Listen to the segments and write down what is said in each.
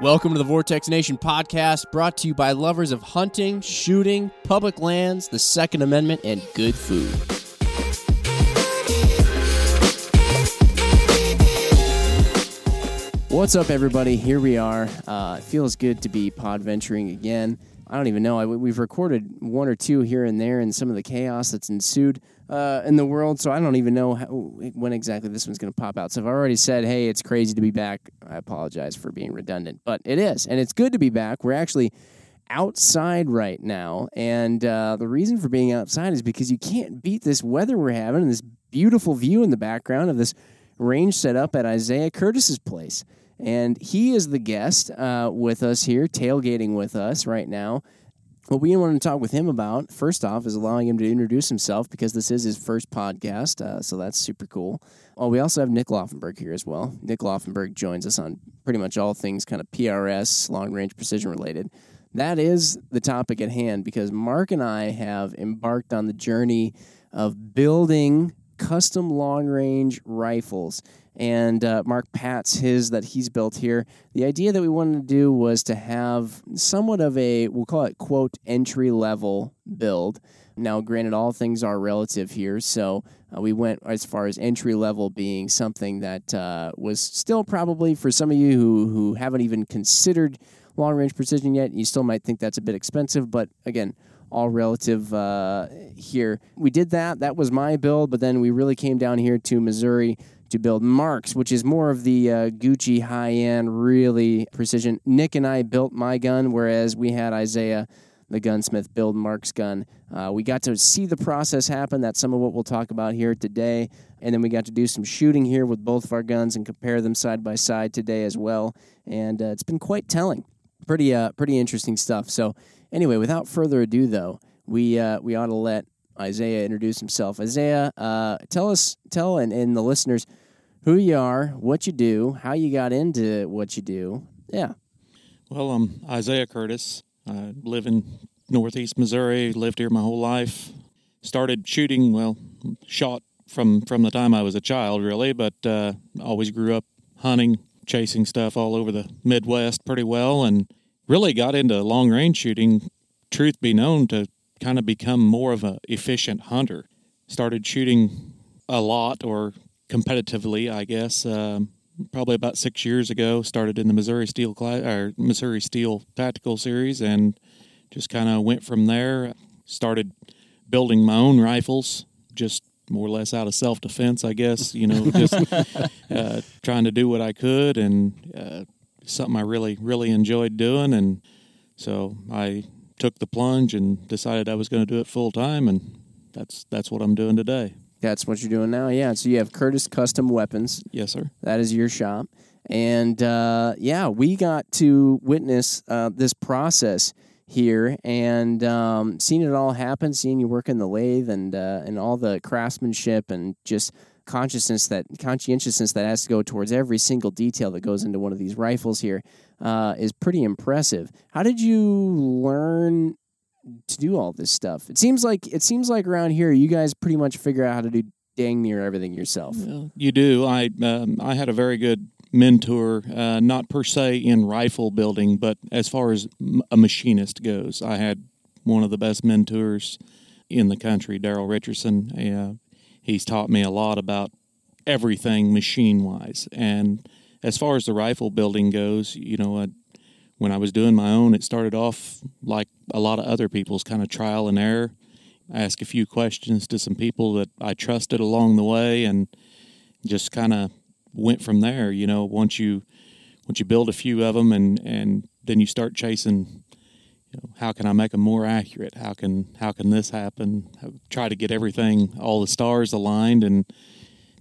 Welcome to the Vortex Nation podcast, brought to you by lovers of hunting, shooting, public lands, the Second Amendment, and good food. What's up, everybody? Here we are. Uh, it feels good to be pod venturing again. I don't even know. I, we've recorded one or two here and there, and some of the chaos that's ensued uh, in the world. So I don't even know how, when exactly this one's going to pop out. So if I already said, "Hey, it's crazy to be back," I apologize for being redundant, but it is, and it's good to be back. We're actually outside right now, and uh, the reason for being outside is because you can't beat this weather we're having and this beautiful view in the background of this range set up at Isaiah Curtis's place. And he is the guest uh, with us here, tailgating with us right now. What we want to talk with him about, first off, is allowing him to introduce himself because this is his first podcast. Uh, so that's super cool. Oh, we also have Nick Laufenberg here as well. Nick Laufenberg joins us on pretty much all things kind of PRS, long range precision related. That is the topic at hand because Mark and I have embarked on the journey of building custom long range rifles and uh, Mark Pat's his that he's built here. The idea that we wanted to do was to have somewhat of a, we'll call it quote, entry level build. Now, granted, all things are relative here, so uh, we went as far as entry level being something that uh, was still probably for some of you who, who haven't even considered long range precision yet, you still might think that's a bit expensive, but again, all relative uh, here. We did that. That was my build, but then we really came down here to Missouri to build Marks, which is more of the uh, Gucci high end, really precision. Nick and I built my gun, whereas we had Isaiah, the gunsmith, build Mark's gun. Uh, we got to see the process happen. That's some of what we'll talk about here today. And then we got to do some shooting here with both of our guns and compare them side by side today as well. And uh, it's been quite telling. Pretty, uh, pretty interesting stuff. So, anyway, without further ado, though, we uh, we ought to let Isaiah introduce himself. Isaiah, uh, tell us, tell and, and the listeners who you are, what you do, how you got into what you do. Yeah. Well, I'm Isaiah Curtis. I live in Northeast Missouri. Lived here my whole life. Started shooting. Well, shot from from the time I was a child, really, but uh, always grew up hunting, chasing stuff all over the Midwest pretty well, and really got into long range shooting. Truth be known, to kind of become more of an efficient hunter. Started shooting a lot or competitively, I guess. Um, probably about six years ago, started in the Missouri Steel class, or Missouri Steel Tactical Series, and just kind of went from there. Started building my own rifles, just more or less out of self defense, I guess. You know, just uh, trying to do what I could, and uh, something I really, really enjoyed doing, and so I took the plunge and decided I was going to do it full time, and that's that's what I'm doing today. That's what you're doing now. Yeah. So you have Curtis Custom Weapons. Yes, sir. That is your shop, and uh, yeah, we got to witness uh, this process here and um, seeing it all happen, seeing you work in the lathe and uh, and all the craftsmanship and just consciousness that conscientiousness that has to go towards every single detail that goes into one of these rifles here uh, is pretty impressive. How did you learn to do all this stuff? It seems like it seems like around here you guys pretty much figure out how to do dang near everything yourself. Well, you do. I um, I had a very good mentor, uh, not per se in rifle building, but as far as a machinist goes, I had one of the best mentors in the country, Daryl Richardson. Uh, he's taught me a lot about everything machine wise. And as far as the rifle building goes, you know, when I was doing my own, it started off like a lot of other people's kind of trial and error. I asked a few questions to some people that I trusted along the way, and just kind of went from there. You know, once you once you build a few of them, and and then you start chasing. You know, how can I make them more accurate? How can how can this happen? Try to get everything, all the stars aligned, and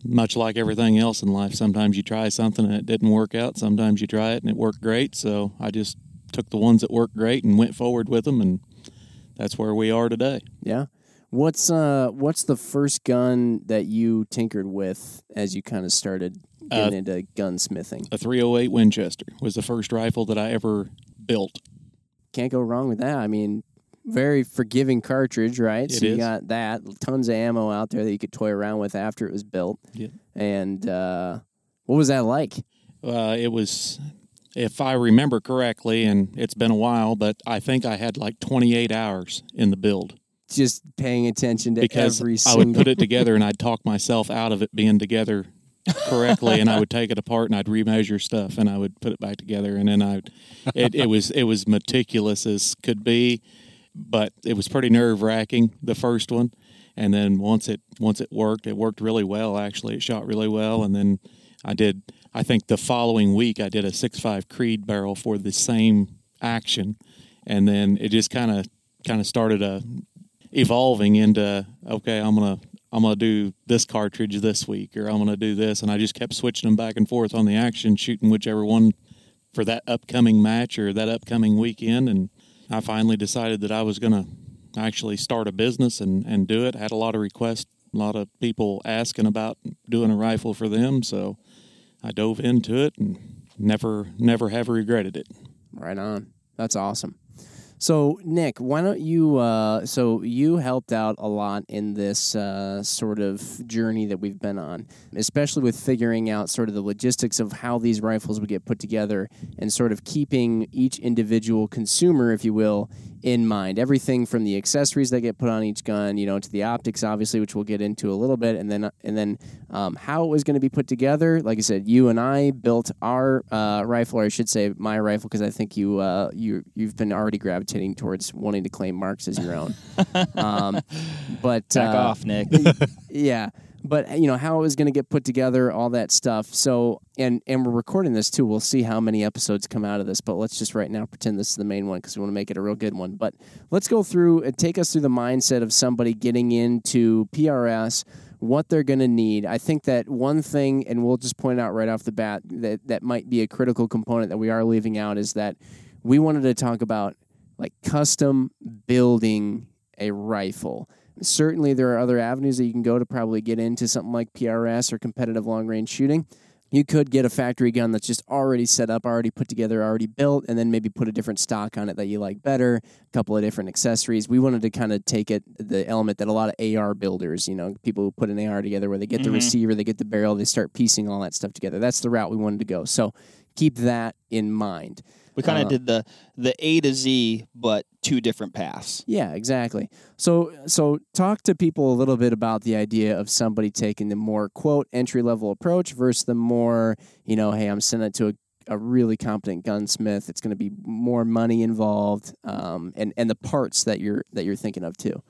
much like everything else in life, sometimes you try something and it didn't work out. Sometimes you try it and it worked great. So I just took the ones that worked great and went forward with them, and that's where we are today. Yeah. What's uh What's the first gun that you tinkered with as you kind of started getting uh, into gunsmithing? A 308 Winchester was the first rifle that I ever built. Can't go wrong with that. I mean, very forgiving cartridge, right? It so is. you got that. Tons of ammo out there that you could toy around with after it was built. Yeah. And uh, what was that like? Uh, it was if I remember correctly, and it's been a while, but I think I had like 28 hours in the build Just paying attention to because every I single. would put it together and I'd talk myself out of it being together correctly, and I would take it apart and I'd remeasure stuff and I would put it back together, and then I, it, it was it was meticulous as could be, but it was pretty nerve wracking the first one, and then once it once it worked, it worked really well. Actually, it shot really well, and then I did. I think the following week I did a six five Creed barrel for the same action, and then it just kind of kind of started a evolving into okay, I'm gonna I'm gonna do this cartridge this week, or I'm gonna do this, and I just kept switching them back and forth on the action, shooting whichever one for that upcoming match or that upcoming weekend, and I finally decided that I was gonna actually start a business and and do it. I had a lot of requests, a lot of people asking about doing a rifle for them, so I dove into it and never never have regretted it. Right on. That's awesome. So, Nick, why don't you? Uh, so, you helped out a lot in this uh, sort of journey that we've been on, especially with figuring out sort of the logistics of how these rifles would get put together and sort of keeping each individual consumer, if you will, in mind. Everything from the accessories that get put on each gun, you know, to the optics, obviously, which we'll get into a little bit, and then and then um, how it was going to be put together. Like I said, you and I built our uh, rifle, or I should say, my rifle, because I think you uh, you you've been already gravitating towards wanting to claim marks as your own. um, but Back uh, off, Nick. yeah but you know how it was going to get put together all that stuff. So and and we're recording this too. We'll see how many episodes come out of this but let's just right now pretend this is the main one because we want to make it a real good one. But let's go through and take us through the mindset of somebody getting into prs what they're going to need. I think that one thing and we'll just point out right off the bat that that might be a critical component that we are leaving out is that we wanted to talk about like custom building a rifle certainly there are other avenues that you can go to probably get into something like PRS or competitive long range shooting. You could get a factory gun that's just already set up, already put together, already built, and then maybe put a different stock on it that you like better, a couple of different accessories. We wanted to kind of take it the element that a lot of AR builders, you know, people who put an AR together where they get the Mhm. receiver, they get the barrel, they start piecing all that stuff together. That's the route we wanted to go. So keep that in mind. We kind of Uh, did the the A to Z, but two different paths. Yeah, exactly. So so talk to people a little bit about the idea of somebody taking the more quote entry level approach versus the more, you know, hey, I'm sending it to a, a really competent gunsmith. It's going to be more money involved, um, and and the parts that you're that you're thinking of too.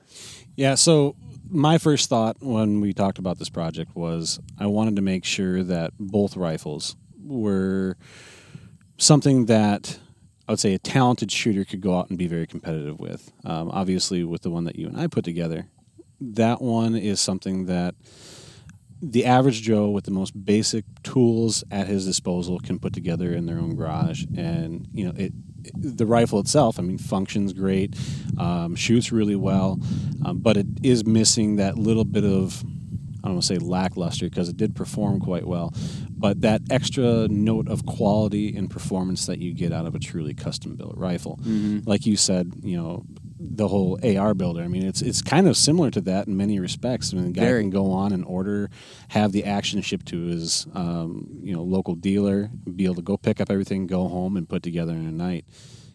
Yeah, so my first thought when we talked about this project was I wanted to make sure that both rifles were something that I would say a talented shooter could go out and be very competitive with. Um, obviously, with the one that you and I put together, that one is something that the average Joe with the most basic tools at his disposal can put together in their own garage, and you know it. The rifle itself, I mean, functions great, um, shoots really well, um, but it is missing that little bit of I don't want to say lackluster because it did perform quite well, but that extra note of quality and performance that you get out of a truly custom built rifle. Like you said, you know, the whole AR builder. I mean, it's it's kind of similar to that in many respects. I mean, the guy Very. can go on and order, have the action shipped to his um, you know local dealer, be able to go pick up everything, go home, and put together in a night.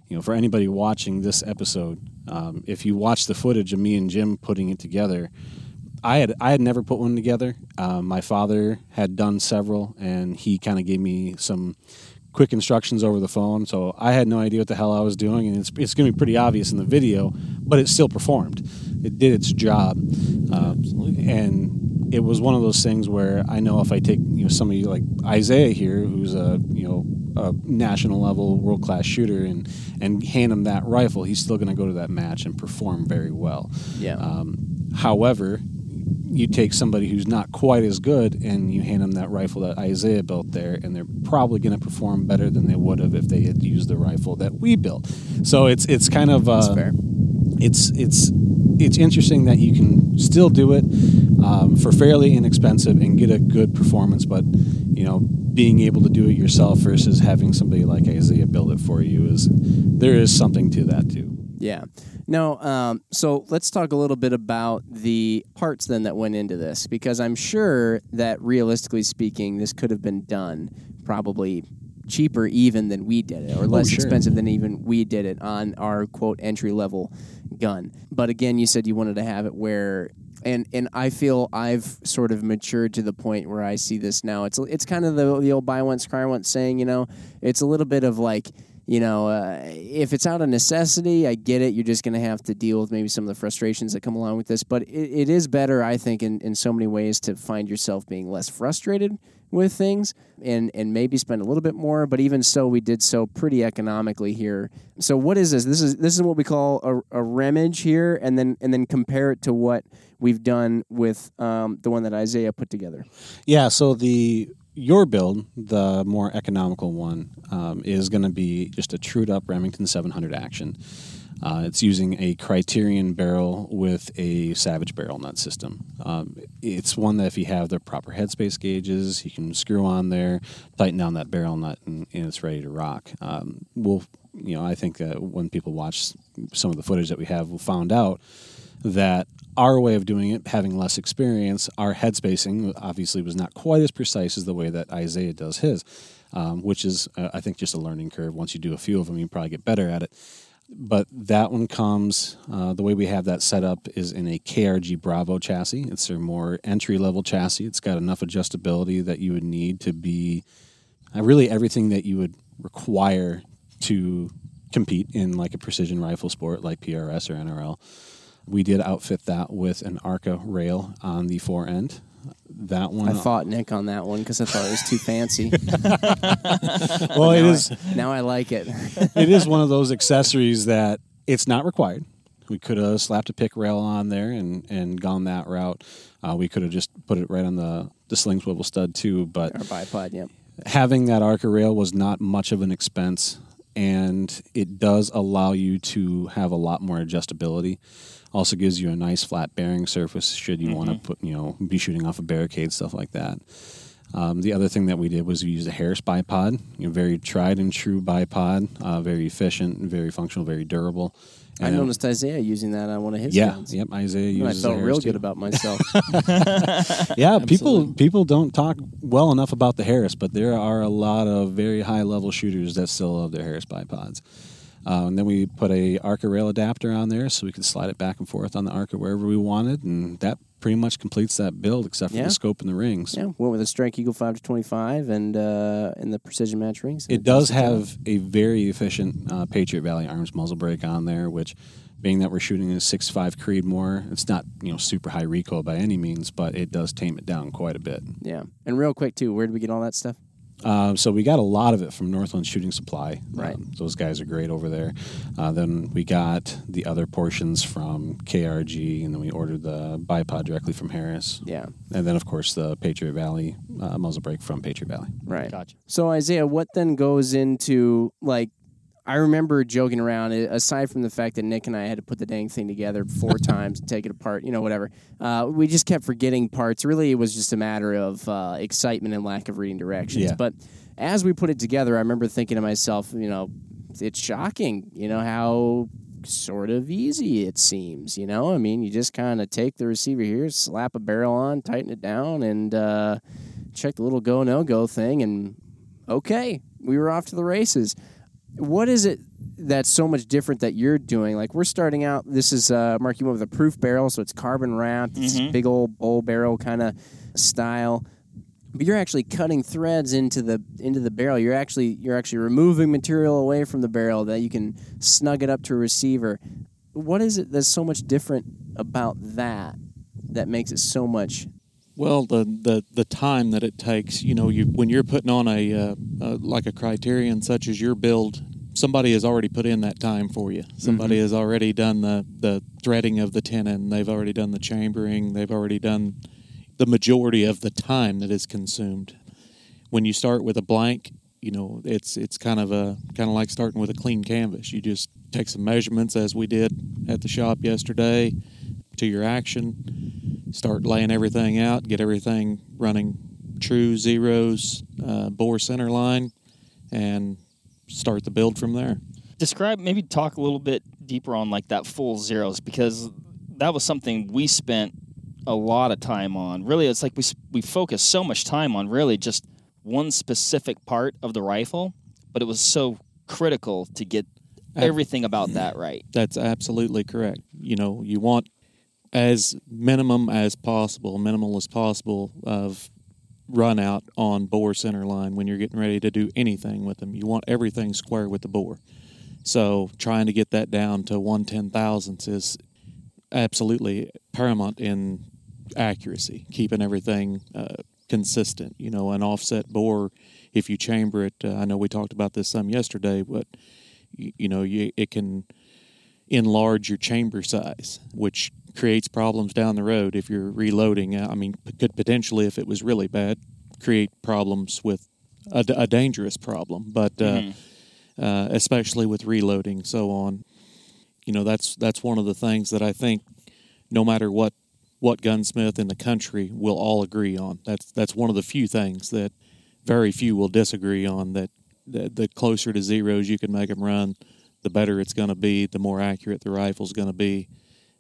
You know, for anybody watching this episode, um, if you watch the footage of me and Jim putting it together, I had I had never put one together. Um, my father had done several, and he kind of gave me some quick instructions over the phone. So I had no idea what the hell I was doing, and it's it's going to be pretty obvious in the video, but it still performed. It did its job, um, and it was one of those things where I know if I take you know somebody like Isaiah here, who's a you know a national level world class shooter, and and hand him that rifle, he's still going to go to that match and perform very well. Yeah. Um, however, you take somebody who's not quite as good and you hand them that rifle that Isaiah built there, and they're probably going to perform better than they would have if they had used the rifle that we built. So it's it's kind of uh, it's it's it's interesting that you can still do it um, for fairly inexpensive and get a good performance, but you know being able to do it yourself versus having somebody like Isaiah build it for you is there is something to that too. Yeah. No, um, so let's talk a little bit about the parts then that went into this because I'm sure that realistically speaking, this could have been done probably cheaper even than we did it, or less sure. expensive than even we did it on our quote entry level gun. But again, you said you wanted to have it where. And, and I feel I've sort of matured to the point where I see this now. It's it's kind of the the old buy once cry once saying, you know, it's a little bit of like you know, uh, if it's out of necessity, I get it. You're just going to have to deal with maybe some of the frustrations that come along with this. But it, it is better, I think, in, in so many ways to find yourself being less frustrated with things and, and maybe spend a little bit more. But even so, we did so pretty economically here. So what is this? This is this is what we call a, a remage here, and then and then compare it to what we've done with um, the one that Isaiah put together. Yeah, so the your build, the more economical one, um, is going to be just a trued up Remington 700 action. Uh, it's using a Criterion barrel with a Savage barrel nut system. Um, it's one that if you have the proper headspace gauges, you can screw on there, tighten down that barrel nut, and, and it's ready to rock. Um, we'll, you know, I think that when people watch some of the footage that we have, we'll found out that our way of doing it, having less experience, our head spacing obviously was not quite as precise as the way that Isaiah does his, um, which is, uh, I think, just a learning curve. Once you do a few of them, you probably get better at it. But that one comes, uh, the way we have that set up is in a KRG Bravo chassis. It's a more entry level chassis. It's got enough adjustability that you would need to be uh, really everything that you would require to compete in like a precision rifle sport like PRS or NRL. We did outfit that with an Arca rail on the fore end. That one, I fought Nick on that one because I thought it was too fancy. well, it is now I like it. it is one of those accessories that it's not required. We could have slapped a Pic rail on there and, and gone that route. Uh, we could have just put it right on the, the sling swivel stud too, but Or bipod, yep. having that Arca rail was not much of an expense, and it does allow you to have a lot more adjustability. Also gives you a nice flat bearing surface should you want to put you know be shooting off a barricade stuff like that. Um, the other thing that we did was we used a Harris bipod, you know, very tried and true bipod, uh, very efficient, very functional, very durable. I noticed Isaiah using that on one of his Yeah, guns. yep. Isaiah And I uses a felt real too. good about myself. Yeah, people people don't talk well enough about the Harris, but there are a lot of very high level shooters that still love their Harris bipods. Uh, and then we put a Arca rail adapter on there, so we could slide it back and forth on the Arca wherever we wanted, and that pretty much completes that build, except for Yeah. the scope and the rings. yeah, went with a Strike Eagle five to twenty five and uh, and the precision match rings. It does have a very efficient uh, Patriot Valley Arms muzzle brake on there, which, being that we're shooting a 6.5 Creedmoor, it's not you know super high recoil by any means, but it does tame it down quite a bit. yeah. And real quick too, where did we get all that stuff? Um, so we got a lot of it from Northland Shooting Supply. Right. Um, those guys are great over there. Uh, then we got the other portions from KRG, and then we ordered the bipod directly from Harris. Yeah, And then, of course, the Patriot Valley uh, muzzle brake from Patriot Valley. right. Gotcha. So Isaiah, what then goes into like? I remember joking around. eh, Aside from the fact that Nick and I had to put the dang thing together four times and take it apart, you know, whatever. Uh, we just kept forgetting parts. Really, it was just a matter of uh, excitement and lack of reading directions. Yeah. But as we put it together, I remember thinking to myself, you know, it's shocking, you know, how sort of easy it seems. You know, I mean, you just kind of take the receiver here, slap a barrel on, tighten it down, and uh, check the little go no go thing, and okay, we were off to the races. What is it that's so much different that you're doing? Like we're starting out. This is uh, Mark. You went with a proof barrel, so it's carbon wrapped. It's Mhm. big old bull barrel kind of style. But you're actually cutting threads into the into the barrel. You're actually you're actually removing material away from the barrel that you can snug it up to a receiver. What is it that's so much different about that that makes it so much? Well, the, the, the time that it takes, you know, you when you're putting on a uh, uh, like a criterion such as your build, somebody has already put in that time for you. Somebody has already done the the threading of the tenon. They've already done the chambering. They've already done the majority of the time that is consumed. When you start with a blank, you know, it's it's kind of a kind of like starting with a clean canvas. You just take some measurements as we did at the shop yesterday to your action, start laying everything out, get everything running true zeros, uh, bore center line, and start the build from there. Describe, maybe talk a little bit deeper on like that full zeros because that was something we spent a lot of time on. Really, it's like we we focused so much time on really just one specific part of the rifle, but it was so critical to get everything about that right. That's absolutely correct. You know, you want as minimum as possible, minimal as possible of run out on bore center line when you're getting ready to do anything with them. You want everything square with the bore. So trying to get that down to one ten thousandths is absolutely paramount in accuracy, keeping everything uh, consistent. You know, an offset bore, if you chamber it, uh, I know we talked about this some yesterday, but you, you know, you, it can enlarge your chamber size, which creates problems down the road if you're reloading. I mean, could potentially, if it was really bad, create problems with a, a dangerous problem. But uh, Mm-hmm. uh, especially with reloading, so on. You know, that's that's one of the things that I think, no matter what what gunsmith in the country will all agree on. That's that's one of the few things that very few will disagree on. That the, the closer to zeros you can make them run, the better it's going to be. The more accurate the rifle's going to be,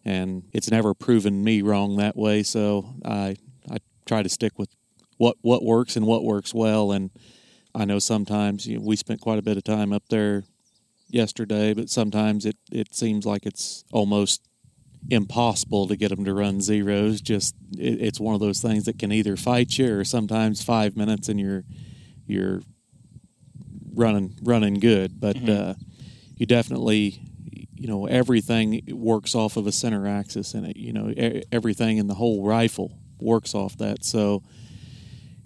and it's never proven me wrong that way. So I I try to stick with what what works and what works well. And I know sometimes you know, we spent quite a bit of time up there yesterday, but sometimes it it seems like it's almost impossible to get them to run zeros. Just it, it's one of those things that can either fight you or sometimes five minutes and you're you're running running good. But uh, you definitely you know everything works off of a center axis in it. You know everything in the whole rifle works off that. So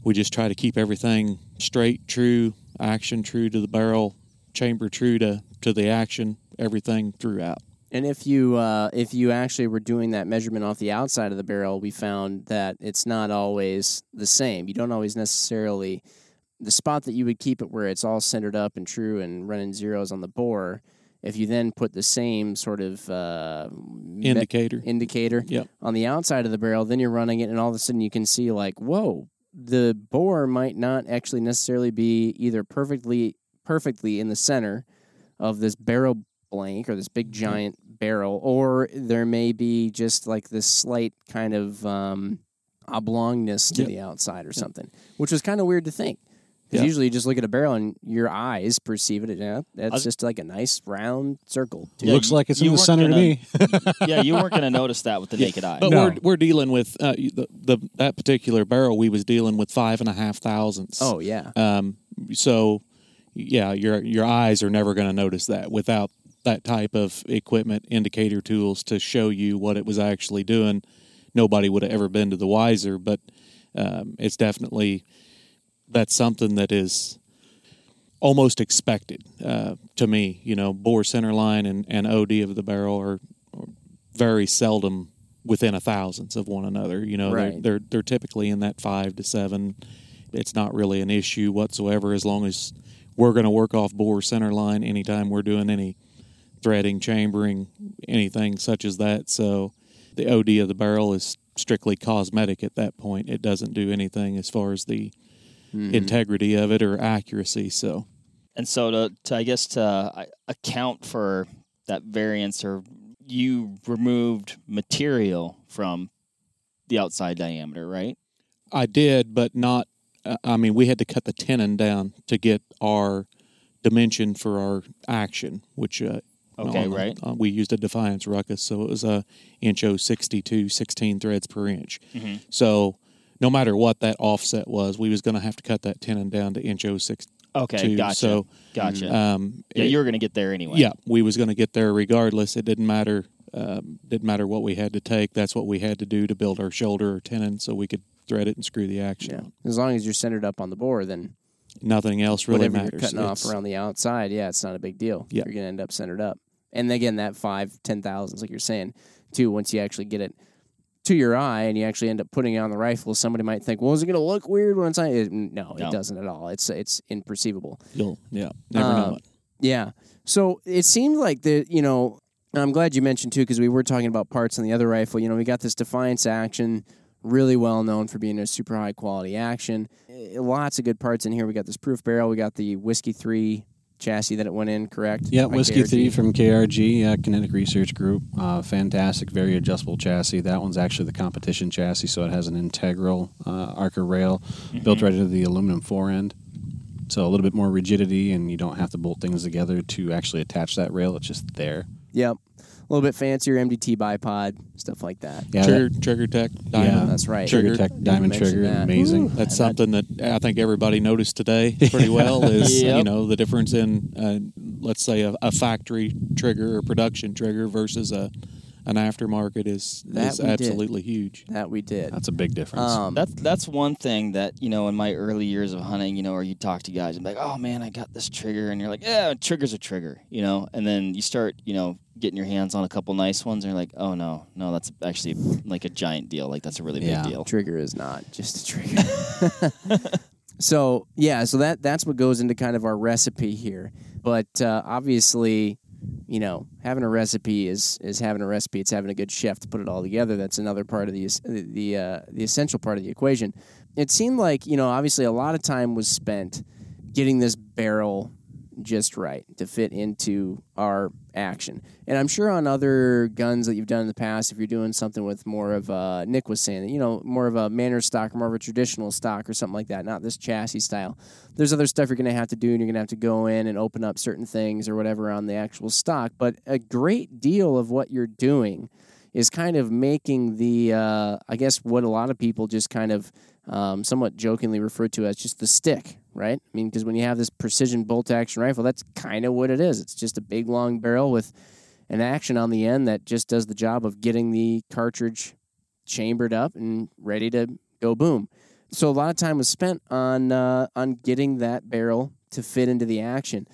we just try to keep everything straight, true, action true to the barrel, chamber true to to the action, everything throughout. And if you uh, if you actually were doing that measurement off the outside of the barrel, we found that it's not always the same. You don't always necessarily the spot that you would keep it where it's all centered up and true and running zeros on the bore. If you then put the same sort of uh, me- Indicator. indicator Yep. on the outside of the barrel, then you're running it, and all of a sudden you can see like, whoa, the bore might not actually necessarily be either perfectly perfectly in the center of this barrel blank or this big giant barrel, or there may be just like this slight kind of um, oblongness to Yep. the outside or something, which was kind of weird to think. Because Yep. usually you just look at a barrel and your eyes perceive it. Yeah, that's was- just like a nice round circle. Yeah, Looks like it's in the center gonna- to me. yeah, you weren't going to notice that with the naked eye. But No. we're we're dealing with uh, the, the that particular barrel. We was dealing with five and a half thousandths. Oh yeah, Um, so yeah, your your eyes are never going to notice that without that type of equipment, indicator tools to show you what it was actually doing. Nobody would have ever been to the wiser, but um, it's definitely that's something that is almost expected uh, to me. You know, bore center line and, and OD of the barrel are, are very seldom within a thousandths of one another. You know, Right. they're, they're they're typically in that five to seven. It's not really an issue whatsoever as long as we're going to work off bore center line anytime we're doing any threading, chambering, anything such as that. So the OD of the barrel is strictly cosmetic at that point. It doesn't do anything as far as the integrity of it or accuracy. So And so to, to I guess to uh, account for that variance, or you removed material from the outside diameter, right? I did, but not. uh, I mean, we had to cut the tenon down to get our dimension for our action, which uh, Okay, on right. uh, we used a Defiance ruckus, so it was a inch 062, 16 threads per inch. Mm-hmm. So no matter what that offset was, we was going to have to cut that tenon down to inch 062. Okay, gotcha. So gotcha. um, yeah, it- you were going to get there anyway. yeah, we was going to get there regardless. It didn't matter. Um, didn't matter what we had to take. That's what we had to do to build our shoulder or tenon, so we could thread it and screw the action. yeah. As long as you're centered up on the bore, then Nothing else really whatever matters. you're cutting off around the outside, yeah, it's not a big deal. Yeah. You're gonna end up centered up. And again, that five, ten thousands, like you're saying, too, once you actually get it to your eye and you actually end up putting it on the rifle, somebody might think, well, is it gonna look weird when it's on? It, no, No. it doesn't at all. It's it's imperceivable. You'll yeah, never know Um, it. Yeah. So it seemed like the you know I'm glad you mentioned too because we were talking about parts on the other rifle. You know, we got this Defiance action, really well known for being a super high quality action. Eh, Lots of good parts in here. We got this proof barrel. We got the whiskey three chassis that it went in, correct? Yeah, By Whiskey KRG? Thief from KRG, yeah, Kinetic Research Group. Uh, fantastic, very adjustable chassis. That one's actually the competition chassis, so it has an integral uh, Arca rail built right into the aluminum forend. So a little bit more rigidity, and you don't have to bolt things together to actually attach that rail. It's just there. Yep. A little bit fancier MDT bipod, stuff like that. Yeah, Trigger, that- Trigger Tech, yeah, Diamond. that's right. Trigger Trigger. Tech Diamond mentioned Trigger, that. amazing. That's something that I think everybody noticed today pretty well is Yep. you know the difference in uh, let's say a, a factory trigger or production trigger versus a an aftermarket is That is we did. absolutely huge. That we did. That's a big difference. Um, That's that's one thing that you know in my early years of hunting, you know, or you talk to guys and be like, "Oh man, I got this trigger," and you're like, "Yeah, trigger's a trigger," you know, and then you start, you know, getting your hands on a couple nice ones, and you're like, "Oh no, no, that's actually like a giant deal. Like that's a really Yeah. big deal." trigger is not just a trigger. so yeah, so that that's what goes into kind of our recipe here. But uh, obviously, you know, having a recipe is is having a recipe. It's having a good chef to put it all together. That's another part of the the uh, the essential part of the equation. It seemed like you know, obviously, a lot of time was spent getting this barrel just right to fit into our action. And I'm sure on other guns that you've done in the past, if you're doing something with more of a Nick was saying, you know, more of a Manners stock, or more of a traditional stock or something like that, not this chassis style. There's other stuff you're going to have to do, and you're going to have to go in and open up certain things or whatever on the actual stock. But a great deal of what you're doing is kind of making the, uh, I guess, what a lot of people just kind of um, somewhat jokingly refer to as just the stick, right? I mean, because when you have this precision bolt action rifle, that's kind of what it is. It's just a big long barrel with an action on the end that just does the job of getting the cartridge chambered up and ready to go boom. So a lot of time was spent on uh, on getting that barrel to fit into the action.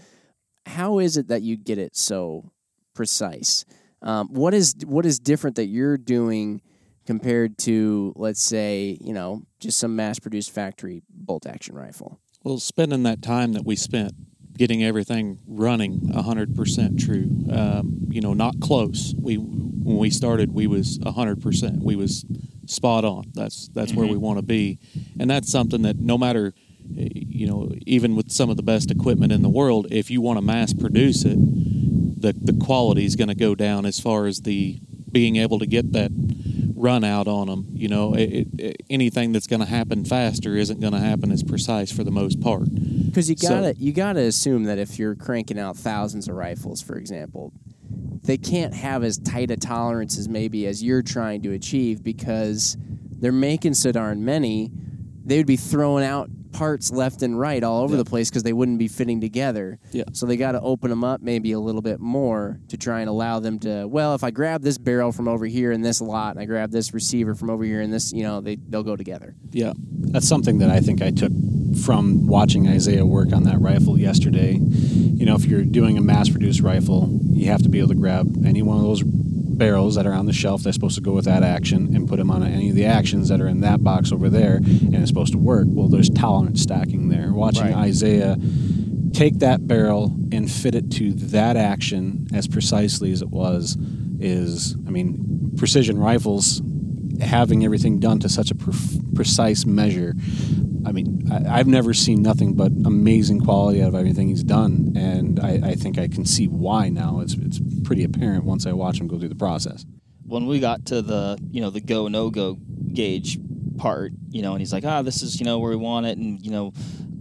How is it that you get it so precise? Um, what is what is different that you're doing compared to, let's say, you know, just some mass-produced factory bolt action rifle? Well, spending that time that we spent getting everything running 100% true, um, you know, not close. We when we started, we was 100%. We was spot on. That's that's where we want to be, and that's something that no matter, you know, even with some of the best equipment in the world, if you want to mass produce it, the the quality is going to go down as far as the being able to get that run out on them. You know, it, it, anything that's going to happen faster isn't going to happen as precise for the most part. Because you gotta you gotta assume that if you're cranking out thousands of rifles, for example, they can't have as tight a tolerance as maybe as you're trying to achieve because they're making so darn many. They would be throwing out parts left and right all over Yeah. the place because they wouldn't be fitting together. Yeah. So they got to open them up maybe a little bit more to try and allow them to. Well, if I grab this barrel from over here in this lot, and I grab this receiver from over here in this, you know, they they'll go together. Yeah. That's something that I think I took from watching Isaiah work on that rifle yesterday. You know, if you're doing a mass produced rifle, you have to be able to grab any one of those barrels that are on the shelf that's supposed to go with that action and put them on any of the actions that are in that box over there and it's supposed to work. Well, there's tolerance stacking there. Watching Right. Isaiah take that barrel and fit it to that action as precisely as it was is, I mean, precision rifles having everything done to such a precise measure. I mean, I, I've never seen nothing but amazing quality out of everything he's done, and I, I think I can see why now. It's it's pretty apparent once I watch him go through the process. when we got to the you know the go no go gauge part, you know, and he's like, ah, this is you know where we want it, and you know,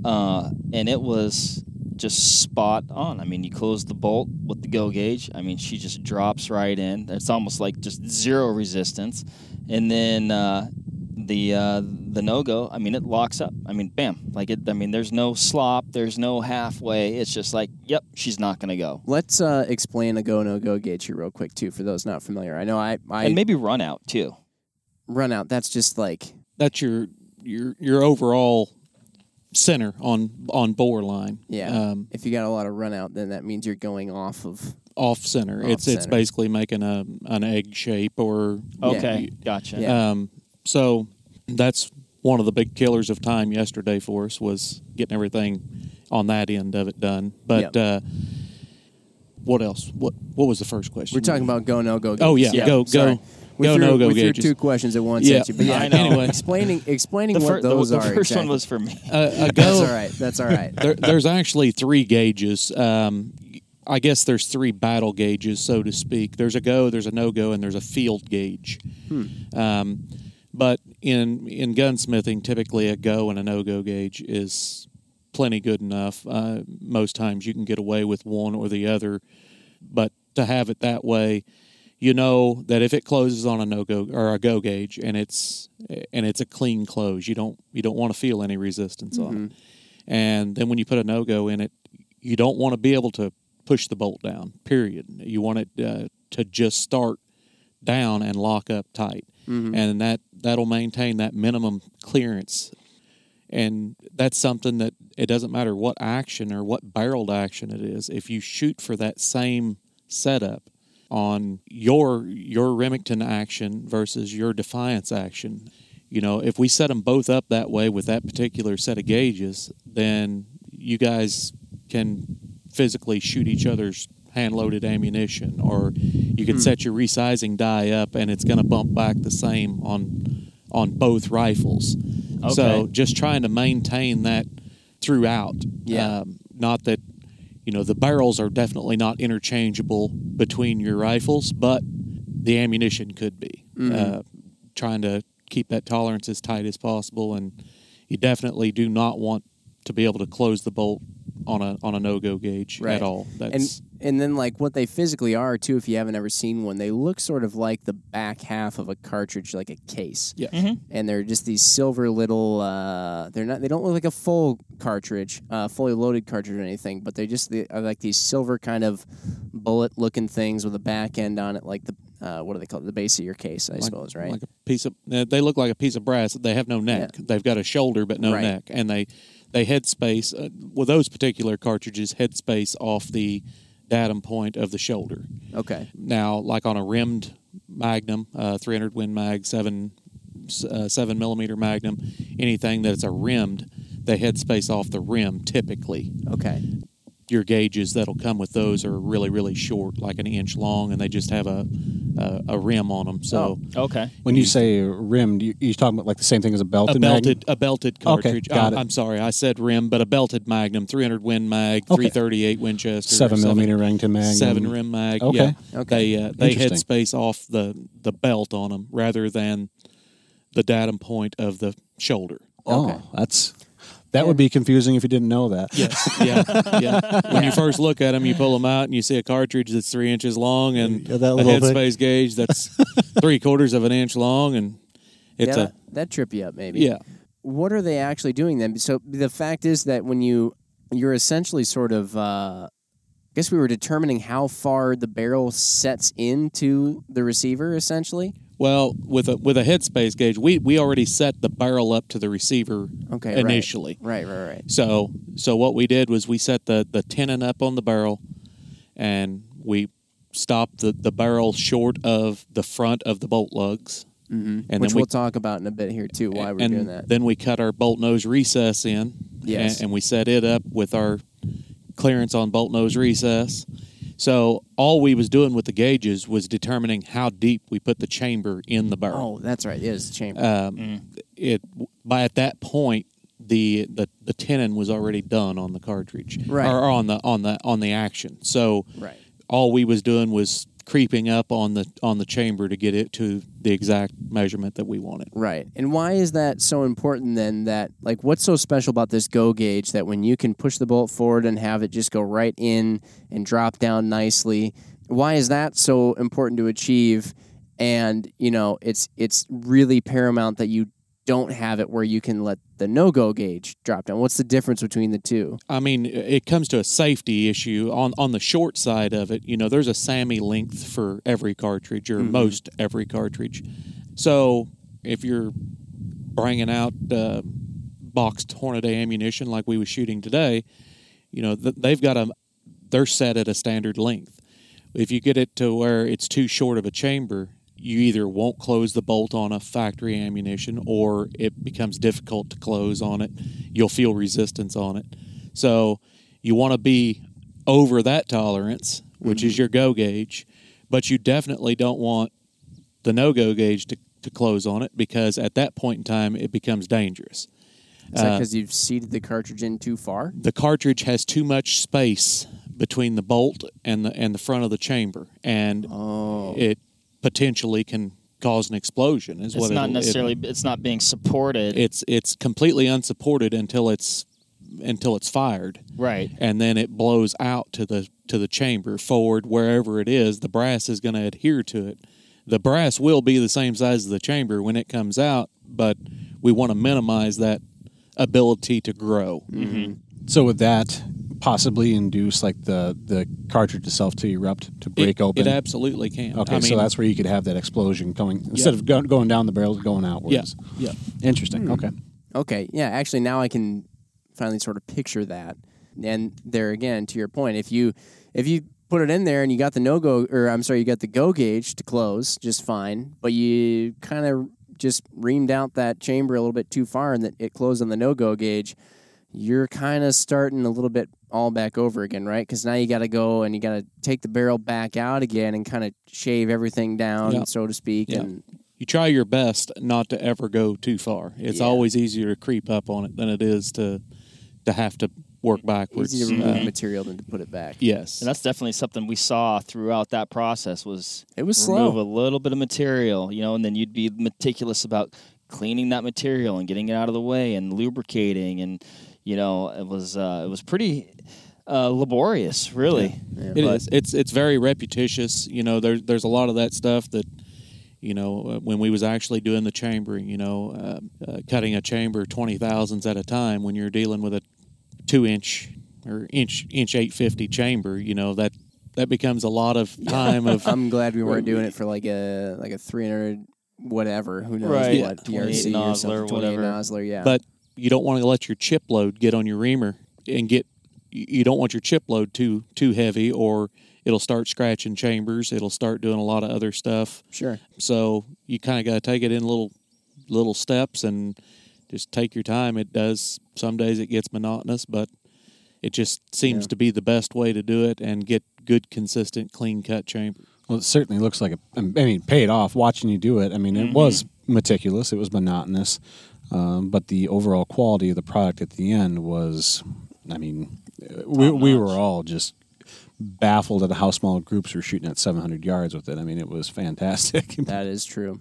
uh, and it was just spot on. I mean, you close the bolt with the go gauge. I mean, she just drops right in. It's almost like just zero resistance, and then uh, the uh, the no go. I mean, it locks up. I mean, bam, like it. I mean, there's no slop. There's no halfway. It's just like, yep, she's not gonna go. Let's uh, explain a go no go gauge here real quick too for those not familiar. I know I I and maybe run out too. run out. That's just like That's your your your overall center on on bore line. yeah. Um, if you got a lot of run out, then that means you're going off of off center. Off it's it's center. basically making a an egg shape or Okay, gotcha. Yeah. Um, so that's one of the big killers of time yesterday for us was getting everything on that end of it done. But uh, what else? What what was the first question? We're talking about go no go. Oh yeah, Yeah, go sorry. go. we go threw, no go we threw two questions at once Yeah. at you. But yeah, I know. Anyway. explaining explaining The, what fir- the- the are. first one was for me. Uh, a That's all right. That's all right. there, there's actually three gauges. Um, I guess there's three battle gauges, so to speak. There's a go, there's a no go, and there's a field gauge. Um, but in in gunsmithing, typically a go and a no go gauge is plenty good enough. Uh, most times you can get away with one or the other, but to have it that way, you know that if it closes on a no go or a go gauge and it's and it's a clean close, you don't you don't want to feel any resistance on it. And then when you put a no go in it, you don't want to be able to push the bolt down. Period. You want it uh, to just start down and lock up tight, and that that'll maintain that minimum clearance. And that's something that it doesn't matter what action or what barreled action it is. If you shoot for that same setup on your your Remington action versus your Defiance action, you know, if we set them both up that way with that particular set of gauges, then you guys can physically shoot each other's hand loaded ammunition, or you can set your resizing die up and it's going to bump back the same on on both rifles. So just trying to maintain that throughout. Yeah. Um, not that you know the barrels are definitely not interchangeable between your rifles, but the ammunition could be. Uh, trying to keep that tolerance as tight as possible, and you definitely do not want to be able to close the bolt on a on a no go gauge Right. at all. and That's and then like what they physically are too if you haven't ever seen one they look sort of like the back half of a cartridge like a case yeah. and they're just these silver little uh, they're not they don't look like a full cartridge uh, fully loaded cartridge or anything but they just they are like these silver kind of bullet looking things with a back end on it like the uh, what do they call it the base of your case i like, suppose right Like a piece of uh, they look like a piece of brass. They have no neck. They've got a shoulder but no Right. neck, and they they headspace uh, with those particular cartridges headspace off the datum point of the shoulder. okay Now, like on a rimmed Magnum, uh, 300 Win Mag, seven uh, seven millimeter Magnum, anything that's a rimmed, they headspace off the rim typically. okay Your gauges that'll come with those are really really short, like an inch long, and they just have a a, a rim on them. So. Okay. When you say rimmed, you, you talking about like the same thing as a belted a Magnum? belted a belted Okay, cartridge. got I, it. I'm sorry, I said rim, but a belted Magnum, 300 Win Mag, Okay. 338 Winchester, Seven millimeter Remington Magnum. seven rim mag. Okay. Yeah. Okay. They uh, they Interesting. head space off the the belt on them rather than the datum point of the shoulder. Oh, Okay. that's that would be confusing if you didn't know that. Yes, yeah, yeah. When you first look at them, you pull them out and you see a cartridge that's three inches long and Yeah, that a little thing. headspace gauge that's three quarters of an inch long, and it's yeah, a that, that trip you up maybe yeah. what are they actually doing then? So the fact is that when you you're essentially sort of uh, I guess we were determining how far the barrel sets into the receiver essentially. Well, with a with a headspace gauge, we we already set the barrel up to the receiver Okay, right. initially. Right, right, right. So so what we did was we set the the tenon up on the barrel, and we stopped the the barrel short of the front of the bolt lugs. Mm-hmm. And Which then we- we'll talk about in a bit here too. Why we're and doing that? then we cut our bolt nose recess in. Yes. And, and we set it up with our clearance on bolt nose recess. So all we was doing with the gauges was determining how deep we put the chamber in the barrel. oh, that's right. It is the chamber. Um, It by at that point the, the the tenon was already done on the cartridge Right. or on the on the on the action. So right. all we was doing was creeping up on the on the chamber to get it to the exact measurement that we wanted. Right. And why is that so important then that like what's so special about this go gauge that when you can push the bolt forward and have it just go right in and drop down nicely, why is that so important to achieve? And, you know, it's it's really paramount that you don't have it where you can let the no go gauge drop down. What's the difference between the two? I mean, it comes to a safety issue on on the short side of it. You know, there's a SAAMI length for every cartridge, or most every cartridge. So if you're bringing out uh, boxed Hornady ammunition like we was shooting today, you know th- they've got a they're set at a standard length. If you get it to where it's too short of a chamber, you either won't close the bolt on a factory ammunition or it becomes difficult to close on it. You'll feel resistance on it. So you want to be over that tolerance, which is your go gauge, but you definitely don't want the no go gauge to, to close on it because at that point in time it becomes dangerous. Is that Uh, because you've seated the cartridge in too far? the cartridge has too much space between the bolt and the and the front of the chamber, and Oh. it potentially can cause an explosion. Is what It's what not it'll- it- necessarily. it's not being supported. it's it's completely unsupported until it's until it's fired, right. and then it blows out to the to the chamber forward wherever it is. The brass is going to adhere to it. The brass will be the same size as the chamber when it comes out, but we want to minimize that ability to grow. Mm-hmm. So with that possibly induce like the the cartridge itself to erupt to break it, open? It absolutely can. Okay, I mean, so that's where you could have that explosion coming instead of go, going down the barrel, going outwards. yeah, yeah. Interesting. Hmm. Okay. Okay, yeah, actually now I can finally sort of picture that. And there again, to your point, if you if you put it in there and you got the no go or I'm sorry, you got the go gauge to close just fine, but you kind of just reamed out that chamber a little bit too far and that it closed on the no go gauge, you're kind of starting a little bit all back over again, right? Because now you got to go and you got to take the barrel back out again and kind of shave everything down, Yeah. so to speak. Yeah. And You try your best not to ever go too far. It's Yeah. always easier to creep up on it than it is to to have to work backwards. easy to remove Uh, material than to put it back. yes, And that's definitely something we saw throughout that process was It was remove slow. a little bit of material, you know, and then you'd be meticulous about cleaning that material and getting it out of the way and lubricating and you know it was uh, it was pretty uh, laborious, really. It is. It's it's very repetitious. You know, there's there's a lot of that stuff that, you know, uh, when we was actually doing the chambering, you know, uh, uh, cutting a chamber twenty thousandths at a time when you're dealing with a two inch or inch inch eight fifty chamber, you know that that becomes a lot of time of I'm glad we weren't doing it for like a like a 300 whatever. Who knows Right. what Yeah, 28 PRC or Nosler, something. 28 whatever. Nosler, yeah. but you don't want to let your chip load get on your reamer and get you don't want your chip load too too heavy or it'll start scratching chambers it'll start doing a lot of other stuff sure. so you kind of got to take it in little little steps and just take your time it does some days it gets monotonous but it just seems Yeah. to be the best way to do it and get good consistent clean cut chamber Well, it certainly looks like a. I mean, paid off watching you do it. I mean, it mm-hmm. was meticulous. It was monotonous, um, but the overall quality of the product at the end was. I mean, we we were all just baffled at how small groups were shooting at 700 yards with it. I mean, it was fantastic. That is true.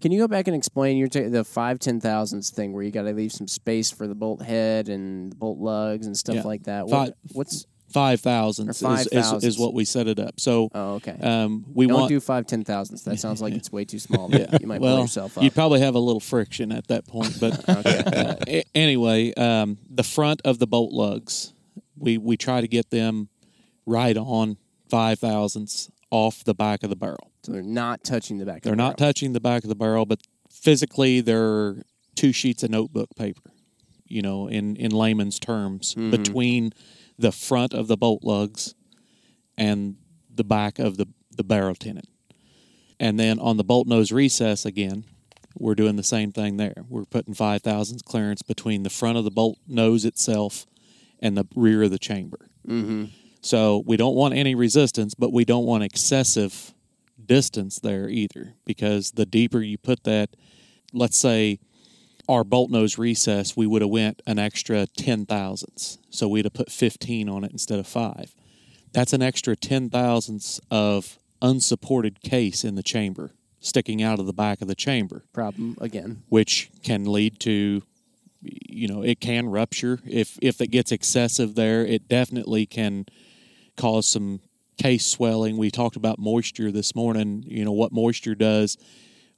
Can you go back and explain your ta- the five ten thousandths thing where you got to leave some space for the bolt head and the bolt lugs and stuff Yeah. like that? What, what's five thousandths is, is, is what we set it up so oh okay? um, we Don't want do five ten thousandths. That sounds like it's way too small. yeah. you might blow yourself up. you'd probably have a little friction at that point. But uh, anyway, um, the front of the bolt lugs, we we try to get them right on five thousandths off the back of the barrel. so they're not touching the back. They're of the not barrel. touching the back of the barrel, but physically they're two sheets of notebook paper. You know, in in layman's terms, between the front of the bolt lugs and the back of the the barrel tenon. And then on the bolt nose recess again, we're doing the same thing there. We're putting five thousandths clearance between the front of the bolt nose itself and the rear of the chamber. Mm-hmm. So we don't want any resistance, but we don't want excessive distance there either, because the deeper you put that, let's say our bolt nose recess, we would have went an extra ten thousandths. So we'd have put fifteen on it instead of five. That's an extra ten thousandths of unsupported case in the chamber sticking out of the back of the chamber Problem again. which can lead to you know it can rupture if if it gets excessive there it definitely can cause some case swelling we talked about moisture this morning you know what moisture does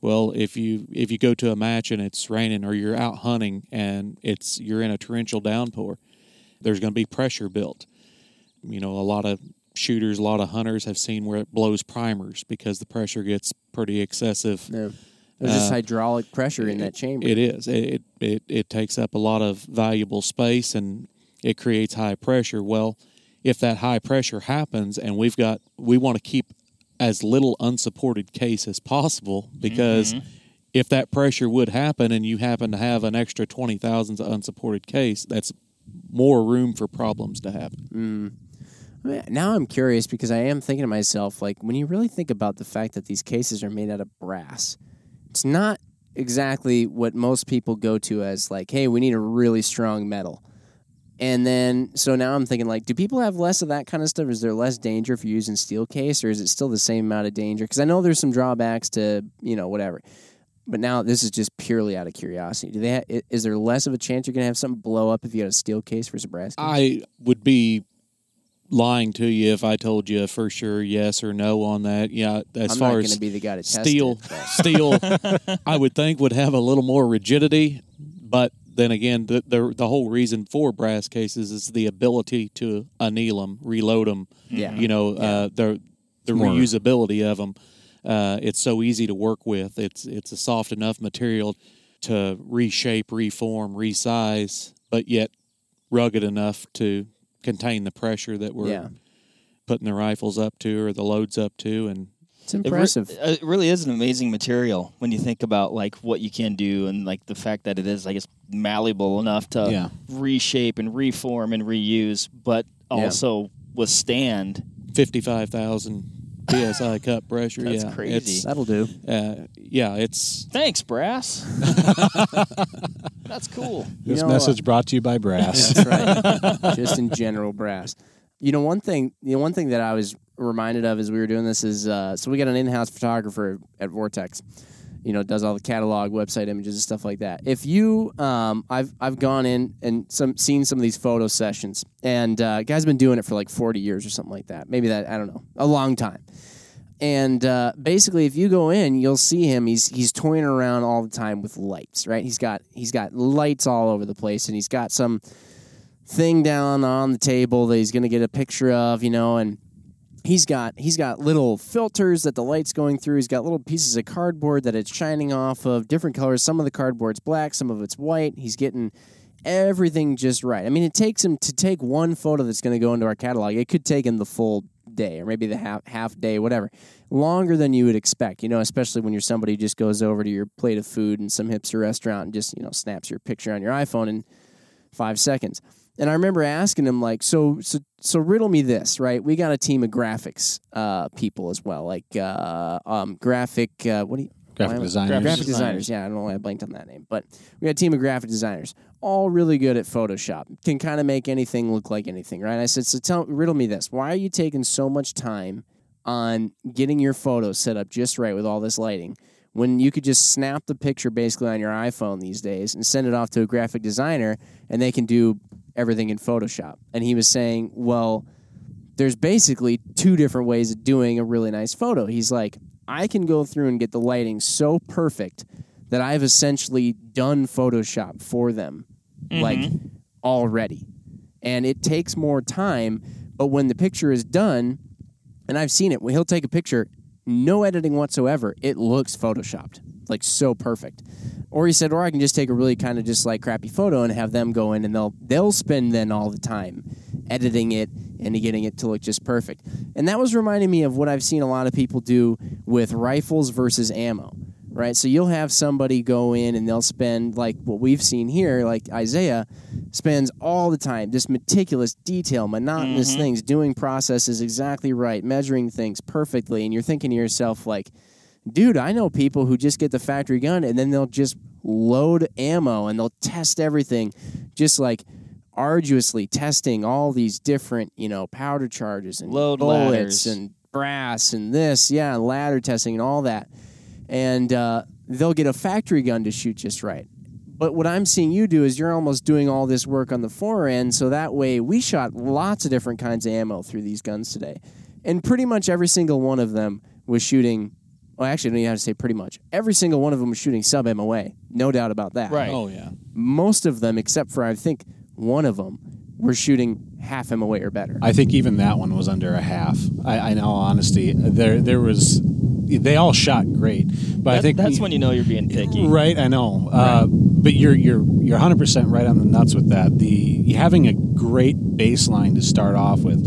well if you if you go to a match and it's raining or you're out hunting and it's you're in a torrential downpour there's going to be pressure built you know a lot of shooters a lot of hunters have seen where it blows primers because the pressure gets pretty excessive No. There's just Uh, hydraulic pressure in that chamber. it is. It, it it takes up a lot of valuable space and it creates high pressure. Well, if that high pressure happens and we've got we want to keep as little unsupported case as possible because mm-hmm. if that pressure would happen and you happen to have an extra 20,000 unsupported case, that's more room for problems to happen. Mm. Now I'm curious because I am thinking to myself, like, when you really think about the fact that these cases are made out of brass, it's not exactly what most people go to as, like, hey, we need a really strong metal. And then, so now I'm thinking, like, do people have less of that kind of stuff? Is there less danger if you're using steel case, or is it still the same amount of danger? Because I know there's some drawbacks to, you know, whatever. But now this is just purely out of curiosity. Do they? Ha- is there less of a chance you're gonna have something blow up if you got a steel case versus a brass case? I would be lying to you if I told you for sure yes or no on that. Yeah, as I'm far not as be the guy to test steel, it, steel, I would think would have a little more rigidity, but then again, the, the the whole reason for brass cases is the ability to anneal them, reload them. Yeah. you know, uh, the the More- reusability of them. Uh, it's so easy to work with. It's it's a soft enough material to reshape, reform, resize, but yet rugged enough to contain the pressure that we're Yeah. putting the rifles up to or the loads up to, and It's It, re- impressive. it really is an amazing material when you think about like what you can do and like the fact that it is, I guess, malleable enough to Yeah. reshape and reform and reuse, but Yeah. also withstand. fifty five thousand psi cup pressure. That's yeah, crazy. It's, That'll do. uh, yeah, it's Thanks, brass. That's cool. You This know, uh, message brought to you by Brass. That's right. Just in general brass. You know, one thing. You know, one thing that I was reminded of as we were doing this is, uh, so we got an in-house photographer at Vortex. You know, does all the catalog, website images, and stuff like that. If you, um, I've I've gone in and some seen some of these photo sessions, and uh, guy's been doing it for like forty years or something like that. Maybe that I don't know, a long time. And uh, basically, if you go in, you'll see him. He's he's toying around all the time with lights, right? He's got he's got lights all over the place, and he's got some thing down on the table that he's going to get a picture of, you know, and he's got he's got little filters that the light's going through. He's got little pieces of cardboard that it's shining off of, different colors. Some of the cardboard's black, some of it's white. He's getting everything just right. I mean, it takes him to take one photo that's going to go into our catalog. It could take him the full day or maybe the half half day, whatever. Longer than you would expect, you know, especially when you're somebody who just goes over to your plate of food in some hipster restaurant and just, you know, snaps your picture on your iPhone in five seconds. And I remember asking him like, so so so riddle me this, right? We got a team of graphics uh, people as well, like uh, um, graphic. Uh, what do you? Graphic why am I- designers. Graphic Graphic designers. Yeah, I don't know why I blanked on that name, but we got a team of graphic designers, all really good at Photoshop. Can kind of make anything look like anything, right? I said, so tell riddle me this: Why are you taking so much time on getting your photos set up just right with all this lighting? When you could just snap the picture basically on your iPhone these days and send it off to a graphic designer, and they can do everything in Photoshop. And he was saying, well, there's basically two different ways of doing a really nice photo. He's like, I can go through and get the lighting so perfect that I've essentially done Photoshop for them, mm-hmm. like already. And it takes more time, but when the picture is done, and I've seen it, he'll take a picture, no editing whatsoever, it looks photoshopped, like so perfect. Or he said, or I can just take a really kind of just like crappy photo and have them go in and they'll they'll spend then all the time editing it and getting it to look just perfect. And that was reminding me of what I've seen a lot of people do with rifles versus ammo. Right? So you'll have somebody go in and they'll spend like what we've seen here, like Isaiah spends all the time, just meticulous detail, monotonous mm-hmm. things, doing processes exactly right, measuring things perfectly, and you're thinking to yourself like, dude, I know people who just get the factory gun and then they'll just load ammo and they'll test everything just like arduously testing all these different, you know, powder charges and Load bullets ladders. and brass and this, yeah, and ladder testing and all that. And uh, they'll get a factory gun to shoot just right. But what I'm seeing you do is you're almost doing all this work on the fore end, so that way we shot lots of different kinds of ammo through these guns today. And pretty much every single one of them was shooting well, actually, I don't even have to say pretty much. Every single one of them was shooting sub MOA. No doubt about that. Right. oh yeah, Most of them, except for I think one of them, were shooting half MOA or better. I think even that one was under a half. I, in all honesty, there there was. They all shot great, but I think that's when you know you're being picky. Right, I know. Uh, but you're you're you're 100 percent right on the nuts with that. The having a great baseline to start off with.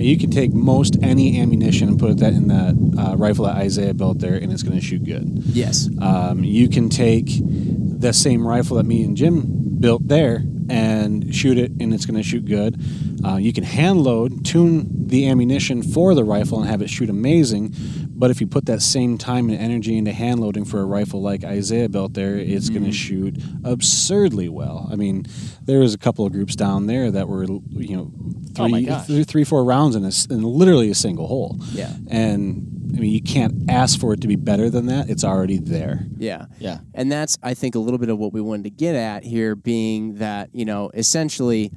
You can take most any ammunition and put that in that uh, rifle that Isaiah built there, and it's going to shoot good. yes. Um, you can take the same rifle that me and Jim built there and shoot it, and it's going to shoot good. Uh, you can hand load, tune the ammunition for the rifle, and have it shoot amazing. But if you put that same time and energy into hand loading for a rifle like Isaiah built there, it's going to shoot absurdly well. I mean, there was a couple of groups down there that were, you know, Oh three, th- three, four rounds in, a in literally a single hole. Yeah. And I mean, you can't ask for it to be better than that. It's already there. Yeah. Yeah. And that's, I think, a little bit of what we wanted to get at here, being that, you know, essentially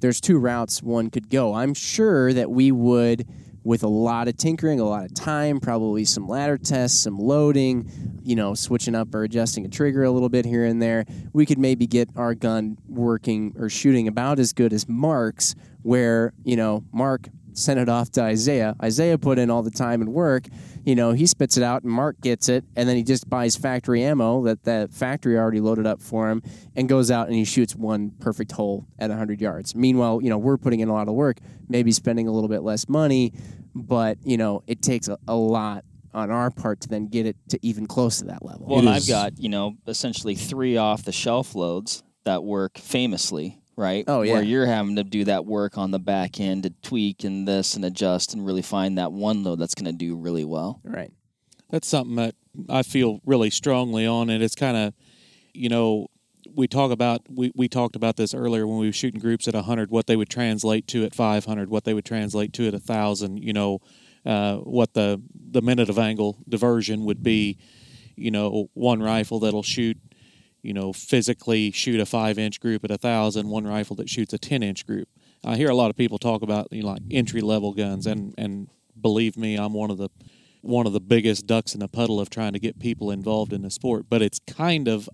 there's two routes one could go. I'm sure that we would, with a lot of tinkering, a lot of time, probably some ladder tests, some loading, you know, switching up or adjusting a trigger a little bit here and there, we could maybe get our gun working or shooting about as good as Mark's, where, you know, Mark sent it off to Isaiah. Isaiah put in all the time and work. You know, he spits it out and Mark gets it, and then he just buys factory ammo that the factory already loaded up for him and goes out and he shoots one perfect hole at 100 yards. Meanwhile, you know, we're putting in a lot of work, maybe spending a little bit less money, but, you know, it takes a, a lot on our part to then get it to even close to that level. Well, and I've got you know essentially three off the shelf loads that work famously, right? Oh, yeah. Where you're having to do that work on the back end to tweak and this and adjust and really find that one load that's going to do really well. right. that's something that I feel really strongly on, and it's kind of, you know, we talk about we, we talked about this earlier when we were shooting groups at hundred, what they would translate to at five hundred, what they would translate to at a thousand, you know, uh, what the the minute of angle diversion would be, you know, one rifle that'll shoot, you know, physically shoot a five inch group at a thousand, one rifle that shoots a ten inch group. I hear a lot of people talk about you know, like entry level guns, and and believe me, I'm one of the one of the biggest ducks in the puddle of trying to get people involved in the sport. But it's kind of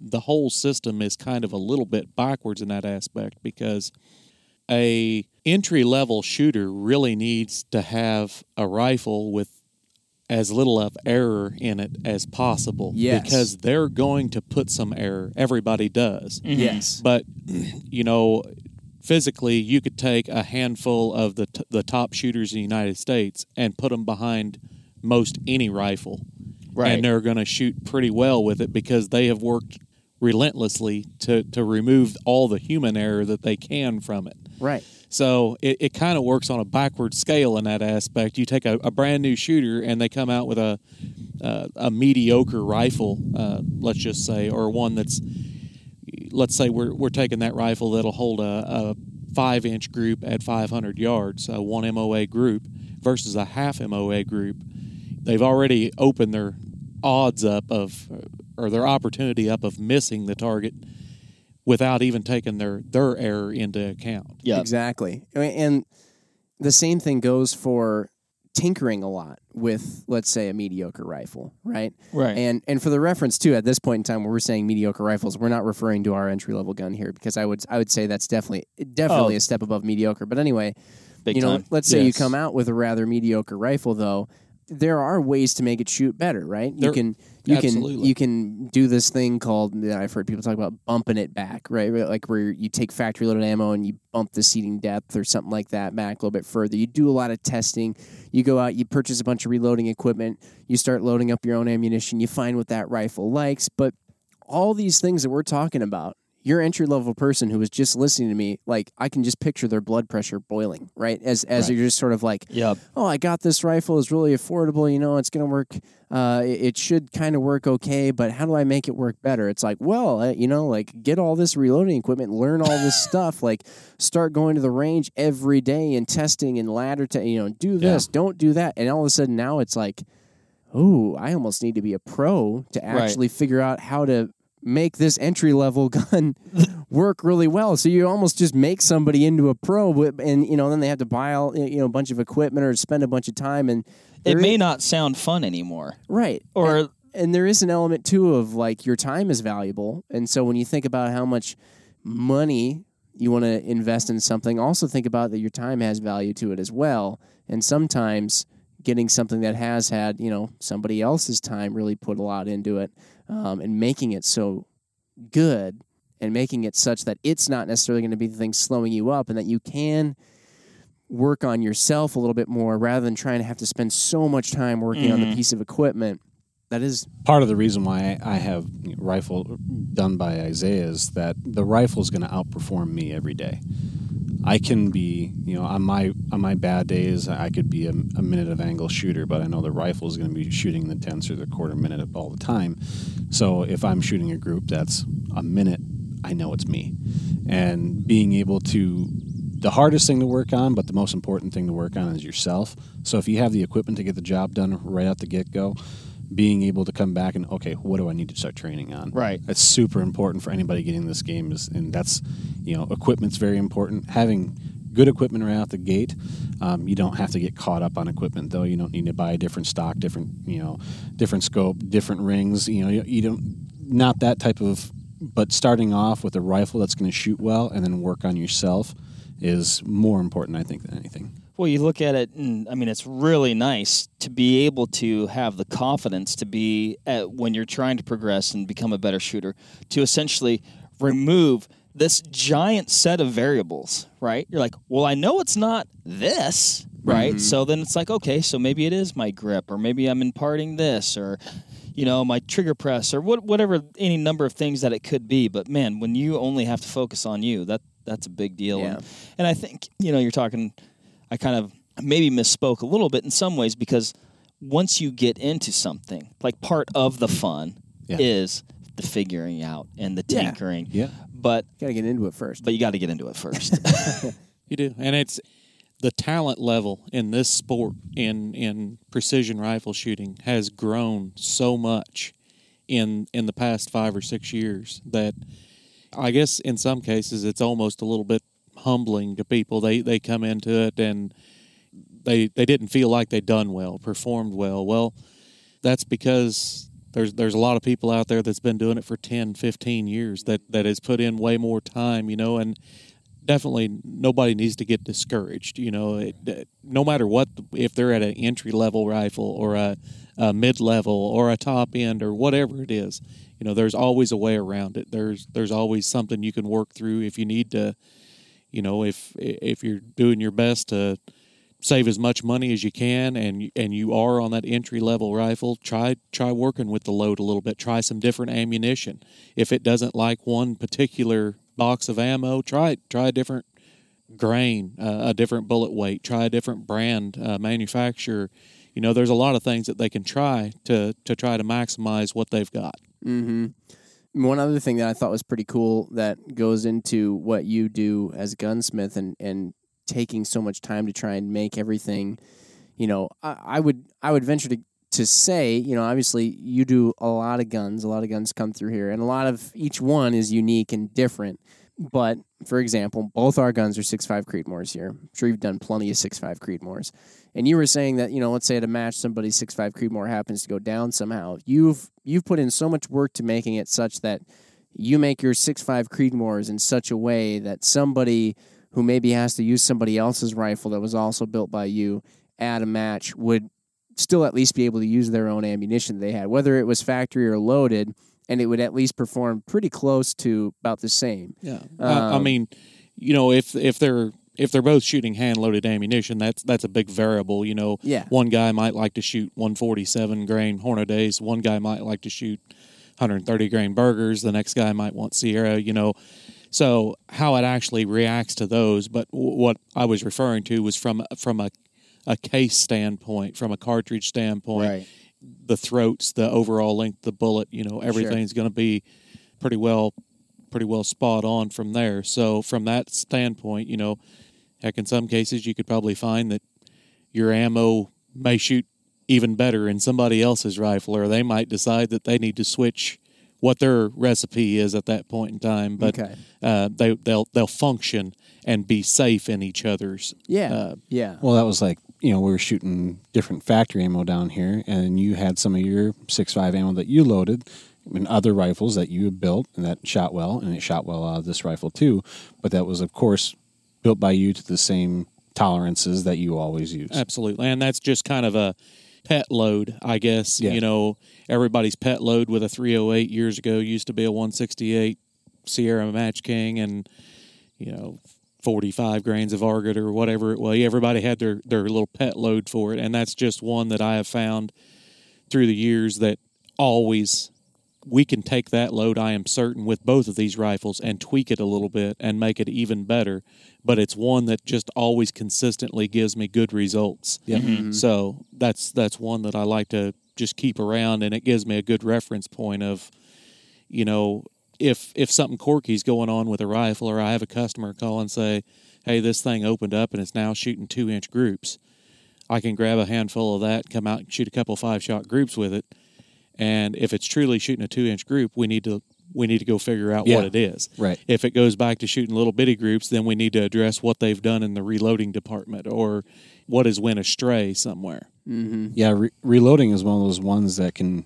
the whole system is kind of a little bit backwards in that aspect because a entry level shooter really needs to have a rifle with as little of error in it as possible Yes. because they're going to put some error everybody does mm-hmm. Yes. but you know physically you could take a handful of the t- the top shooters in the United States and put them behind most any rifle Right. and they're going to shoot pretty well with it because they have worked relentlessly to to remove all the human error that they can from it Right. so it, it kind of works on a backward scale in that aspect. You take a, a brand new shooter and they come out with a uh, a mediocre rifle, uh, let's just say, or one that's let's say we're we're taking that rifle that'll hold a, a five inch group at 500 yards, a one MOA group versus a half MOA group. They've already opened their odds up of or their opportunity up of missing the target without even taking their their error into account. yeah. Exactly. And the same thing goes for tinkering a lot with, let's say, a mediocre rifle, right? Right. And and for the reference too, at this point in time, when we're saying mediocre rifles, we're not referring to our entry level gun here because I would I would say that's definitely definitely Oh. a step above mediocre. But anyway, Big you know, time. let's say you come out with a rather mediocre rifle, though. There are ways to make it shoot better, right? You can you absolutely. can you can do this thing called I've heard people talk about bumping it back, right? Right, Like where you take factory loaded ammo and you bump the seating depth or something like that back a little bit further. You do a lot of testing. You go out, you purchase a bunch of reloading equipment, you start loading up your own ammunition. You find what that rifle likes, but all these things that we're talking about, your entry level person who was just listening to me, like I can just picture their blood pressure boiling, right? As as you're just sort of like, Yep. oh, I got this rifle. It's really affordable. You know, it's going to work. Uh, it, it should kind of work okay, but how do I make it work better? It's like, well, uh, you know, like get all this reloading equipment, learn all this stuff, like start going to the range every day and testing and ladder to, you know, do this, don't do that. And all of a sudden now it's like, oh, I almost need to be a pro to actually figure out how to make this entry level gun work really well. So you almost just make somebody into a pro, and you know then they have to buy all you know a bunch of equipment or spend a bunch of time, and It may i- not sound fun anymore. right Or and, and there is an element too of like your time is valuable, and so when you think about how much money you want to invest in something, also think about that your time has value to it as well, and sometimes getting something that has had you know somebody else's time really put a lot into it um, and making it so good and making it such that it's not necessarily going to be the thing slowing you up and that you can work on yourself a little bit more rather than trying to have to spend so much time working on the piece of equipment that is Part of the reason why I have rifle done by Isaiah is that the rifle is going to outperform me every day. I can be, you know, on my on my bad days, I could be a, a minute of angle shooter, but I know the rifle is going to be shooting the tenths or the quarter minute all the time. So if I'm shooting a group that's a minute, I know it's me, and being able to. The hardest thing to work on, but the most important thing to work on is yourself. So if you have the equipment to get the job done right out the get go, being able to come back and okay, what do I need to start training on? Right. That's super important for anybody getting this game is, and that's you know, equipment's very important. Having good equipment right out the gate. Um, you don't have to get caught up on equipment though. You don't need to buy a different stock, different you know, different scope, different rings. You know, you, you don't not that type of. But starting off with a rifle that's going to shoot well, and then work on yourself, is more important, I think, than anything. Well, you look at it, and I mean, it's really nice to be able to have the confidence to be at, when you're trying to progress and become a better shooter, to essentially remove this giant set of variables, right? You're like, well, I know it's not this, right? Mm-hmm. So then it's like, okay, so maybe it is my grip, or maybe I'm imparting this, or you know, my trigger press, or what, whatever, any number of things that it could be. But man, when you only have to focus on you, that that's a big deal. Yeah. And, and I think you know, you're talking. I kind of maybe misspoke a little bit in some ways because once you get into something, like part of the fun Yeah. is the figuring out and the tinkering. Yeah. But Got to get into it first. but you got to get into it first. You do, and it's the talent level in this sport in in precision rifle shooting has grown so much in in the past five or six years that I guess in some cases it's almost a little bit humbling to people. They they come into it and they they didn't feel like they'd done well, performed well. Well, that's because there's there's a lot of people out there that's been doing it for 10, 15 years that that has put in way more time, you know, and definitely nobody needs to get discouraged. You know, it, no matter what, if they're at an entry level rifle or a, a mid level or a top end or whatever it is, you know, there's always a way around it. There's there's always something you can work through if you need to. You know, if if you're doing your best to save as much money as you can and and you are on that entry level rifle try try working with the load a little bit. Try some different ammunition. If it doesn't like one particular box of ammo try try a different grain uh, a different bullet weight. Try a different brand uh, manufacturer. You know there's a lot of things that they can try to to try to maximize what they've got. Mm-hmm. One other thing that I thought was pretty cool that goes into what you do as a gunsmith and, and taking so much time to try and make everything, you know, I, I would I would venture to to say, you know, obviously you do a lot of guns, a lot of guns come through here, and a lot of each one is unique and different. But for example, both our guns are six five Creedmoors here. I'm sure you've done plenty of six five Creedmoors. And you were saying that, you know, let's say at a match somebody's six five Creedmoor happens to go down somehow. You've you've put in so much work to making it such that you make your six five Creedmoors in such a way that somebody who maybe has to use somebody else's rifle that was also built by you at a match would still at least be able to use their own ammunition they had, whether it was factory or loaded, and it would at least perform pretty close to about the same. Yeah, I, I Um, mean, you know, if if they're if they're both shooting hand loaded ammunition, that's that's a big variable. You know, Yeah. one guy might like to shoot 147 grain Hornadys. One guy might like to shoot 130 grain Bergers. The next guy might want Sierra. You know, so how it actually reacts to those. But w- what I was referring to was from from a a case standpoint, from a cartridge standpoint the throats, the overall length the bullet, you know, everything's going to be pretty well, pretty well spot on from there. So from that standpoint, you know, heck, in some cases you could probably find that your ammo may shoot even better in somebody else's rifle, or they might decide that they need to switch what their recipe is at that point in time. But Okay. uh, they they'll they'll function and be safe in each other's. Yeah. Uh, yeah. Well, that was like you know we were shooting different factory ammo down here, and you had some of your six five ammo that you loaded, and other rifles that you had built and that shot well, and it shot well out of this rifle too. But that was, of course, built by you to the same tolerances that you always use. Absolutely. And that's just kind of a pet load, I guess. Yeah. You know, everybody's pet load with a 308 years ago used to be a 168 Sierra Match King and, you know, 45 grains of Varget or whatever it was. Everybody had their, their little pet load for it. And that's just one that I have found through the years that always we can take that load, I am certain, with both of these rifles and tweak it a little bit and make it even better. But it's one that just always consistently gives me good results. Yep. Mm-hmm. So that's that's one that I like to just keep around, and it gives me a good reference point of, you know, if if something quirky's going on with a rifle, or I have a customer call and say, "Hey, this thing opened up and it's now shooting two inch groups," I can grab a handful of that, come out and shoot a couple five shot groups with it, and if it's truly shooting a two inch group, we need to we need to go figure out Yeah. what it is. Right. If it goes back to shooting little bitty groups, then we need to address what they've done in the reloading department or what has went astray somewhere. Mm-hmm. Yeah, re- reloading is one of those ones that can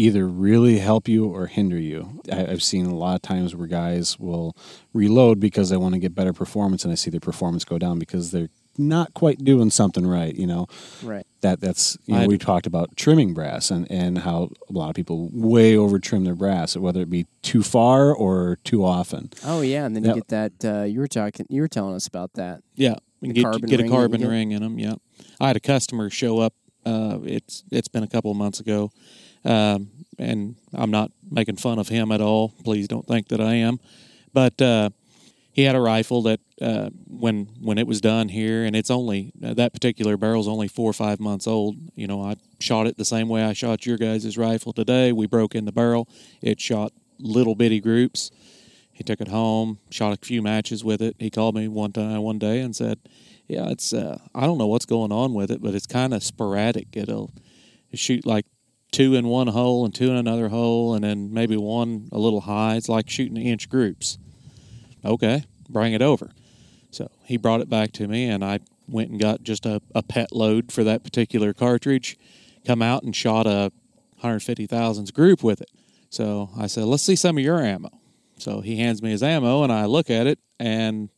either really help you or hinder you. I, I've seen a lot of times where guys will reload because they want to get better performance, and I see their performance go down because they're not quite doing something right. You know, Right. that that's you know we talked about trimming brass and and how a lot of people way over trim their brass, whether it be too far or too often. Oh yeah, and then you get that. Uh, you were talking. You were telling us about that. Yeah, get carbon get a carbon ring in them. Yeah, I had a customer show up. Uh, it's it's been a couple of months ago, um, and I'm not making fun of him at all. Please don't think that I am. But uh, he had a rifle that uh, when when it was done here, and it's only uh, that particular barrel's only four or five months old. You know, I shot it the same way I shot your guys' rifle today. We broke in the barrel. It shot little bitty groups. He took it home, shot a few matches with it. He called me one time, one day, and said, "Yeah, it's uh, I don't know what's going on with it, but it's kind of sporadic. It'll shoot like two in one hole and two in another hole, and then maybe one a little high. It's like shooting inch groups." Okay, bring it over. So he brought it back to me, and I went and got just a, a pet load for that particular cartridge. Come out and shot a 150 thousandths group with it. So I said, "Let's see some of your ammo." So he hands me his ammo, and I look at it, and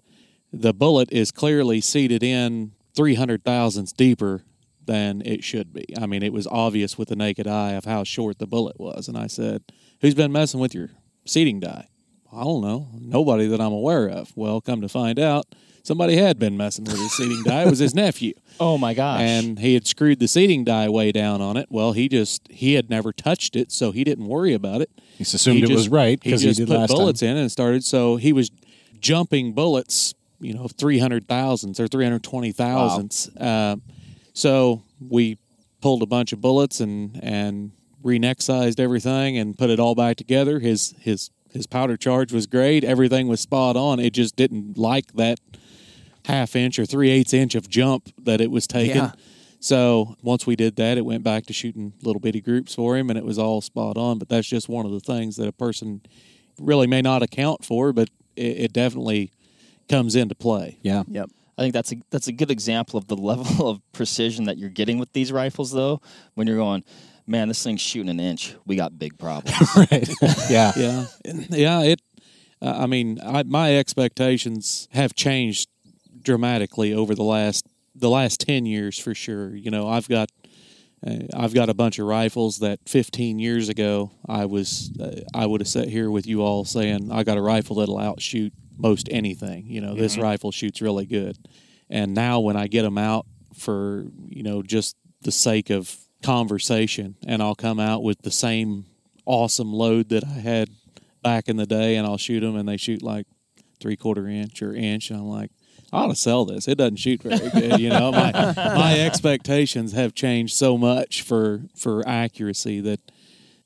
the bullet is clearly seated in 300 thousandths deeper than it should be. I mean, it was obvious with the naked eye of how short the bullet was. And I said, Who's been messing with your seating die? I don't know. Nobody that I'm aware of. Well, come to find out, somebody had been messing with his seating die. It was his nephew. Oh my gosh! And he had screwed the seating die way down on it. Well, he just, he had never touched it, so he didn't worry about it He just assumed it was right because he, just did put last bullets time. in and started. So he was jumping bullets, you know, three hundred thousandths or three hundred twenty thousandths. Uh, so we pulled a bunch of bullets and and re-neck everything and put it all back together. His his his powder charge was great. Everything was spot on. It just didn't like that half inch or three eighths inch of jump that it was taking. Yeah. So once we did that, it went back to shooting little bitty groups for him, and it was all spot on. But that's just one of the things that a person really may not account for, but it, it definitely comes into play. Yeah. Yep. I think that's a that's a good example of the level of precision that you're getting with these rifles, though. When you're going, man, this thing's shooting an inch. We got big problems. right. yeah. Yeah, yeah. It. Uh, I mean, I, my expectations have changed dramatically over the last the last ten years for sure. You know, I've got uh, I've got a bunch of rifles that 15 years ago I was uh, I would have sat here with you all saying I got a rifle that'll outshoot most anything. You know, this mm-hmm. rifle shoots really good. And now when I get them out for you know just the sake of conversation, and I'll come out with the same awesome load that I had back in the day, and I'll shoot them, and they shoot like three quarter inch or inch, and I'm like. I ought to sell this. It doesn't shoot very good, you know. My my expectations have changed so much for for accuracy that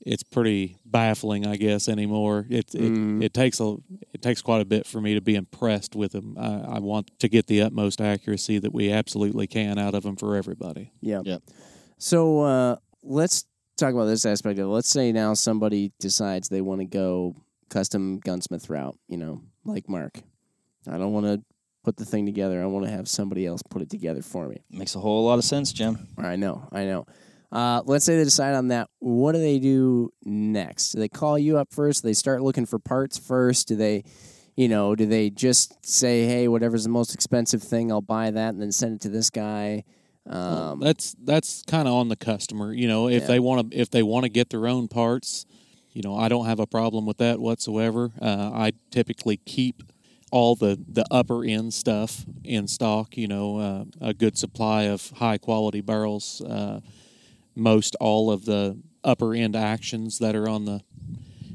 it's pretty baffling, I guess, anymore. It it, it takes a it takes quite a bit for me to be impressed with them. I, I want to get the utmost accuracy that we absolutely can out of them for everybody. Yep. Yep. So uh, let's talk about this aspect of it. Let's say now somebody decides they want to go custom gunsmith route, you know, like Mark. I don't want to put the thing together. I want to have somebody else put it together for me. Makes a whole lot of sense, Jim. I know, I know. Uh, let's say they decide on that. What do they do next? Do they call you up first? Do they start looking for parts first? Do they, you know, do they just say, hey, whatever's the most expensive thing, I'll buy that and then send it to this guy? Um, that's that's kind of on the customer. You know, if Yeah. they want to if they want to get their own parts, you know, I don't have a problem with that whatsoever. Uh, I typically keep all the the upper end stuff in stock. You know, uh, a good supply of high quality barrels. Most all of the upper end actions that are on the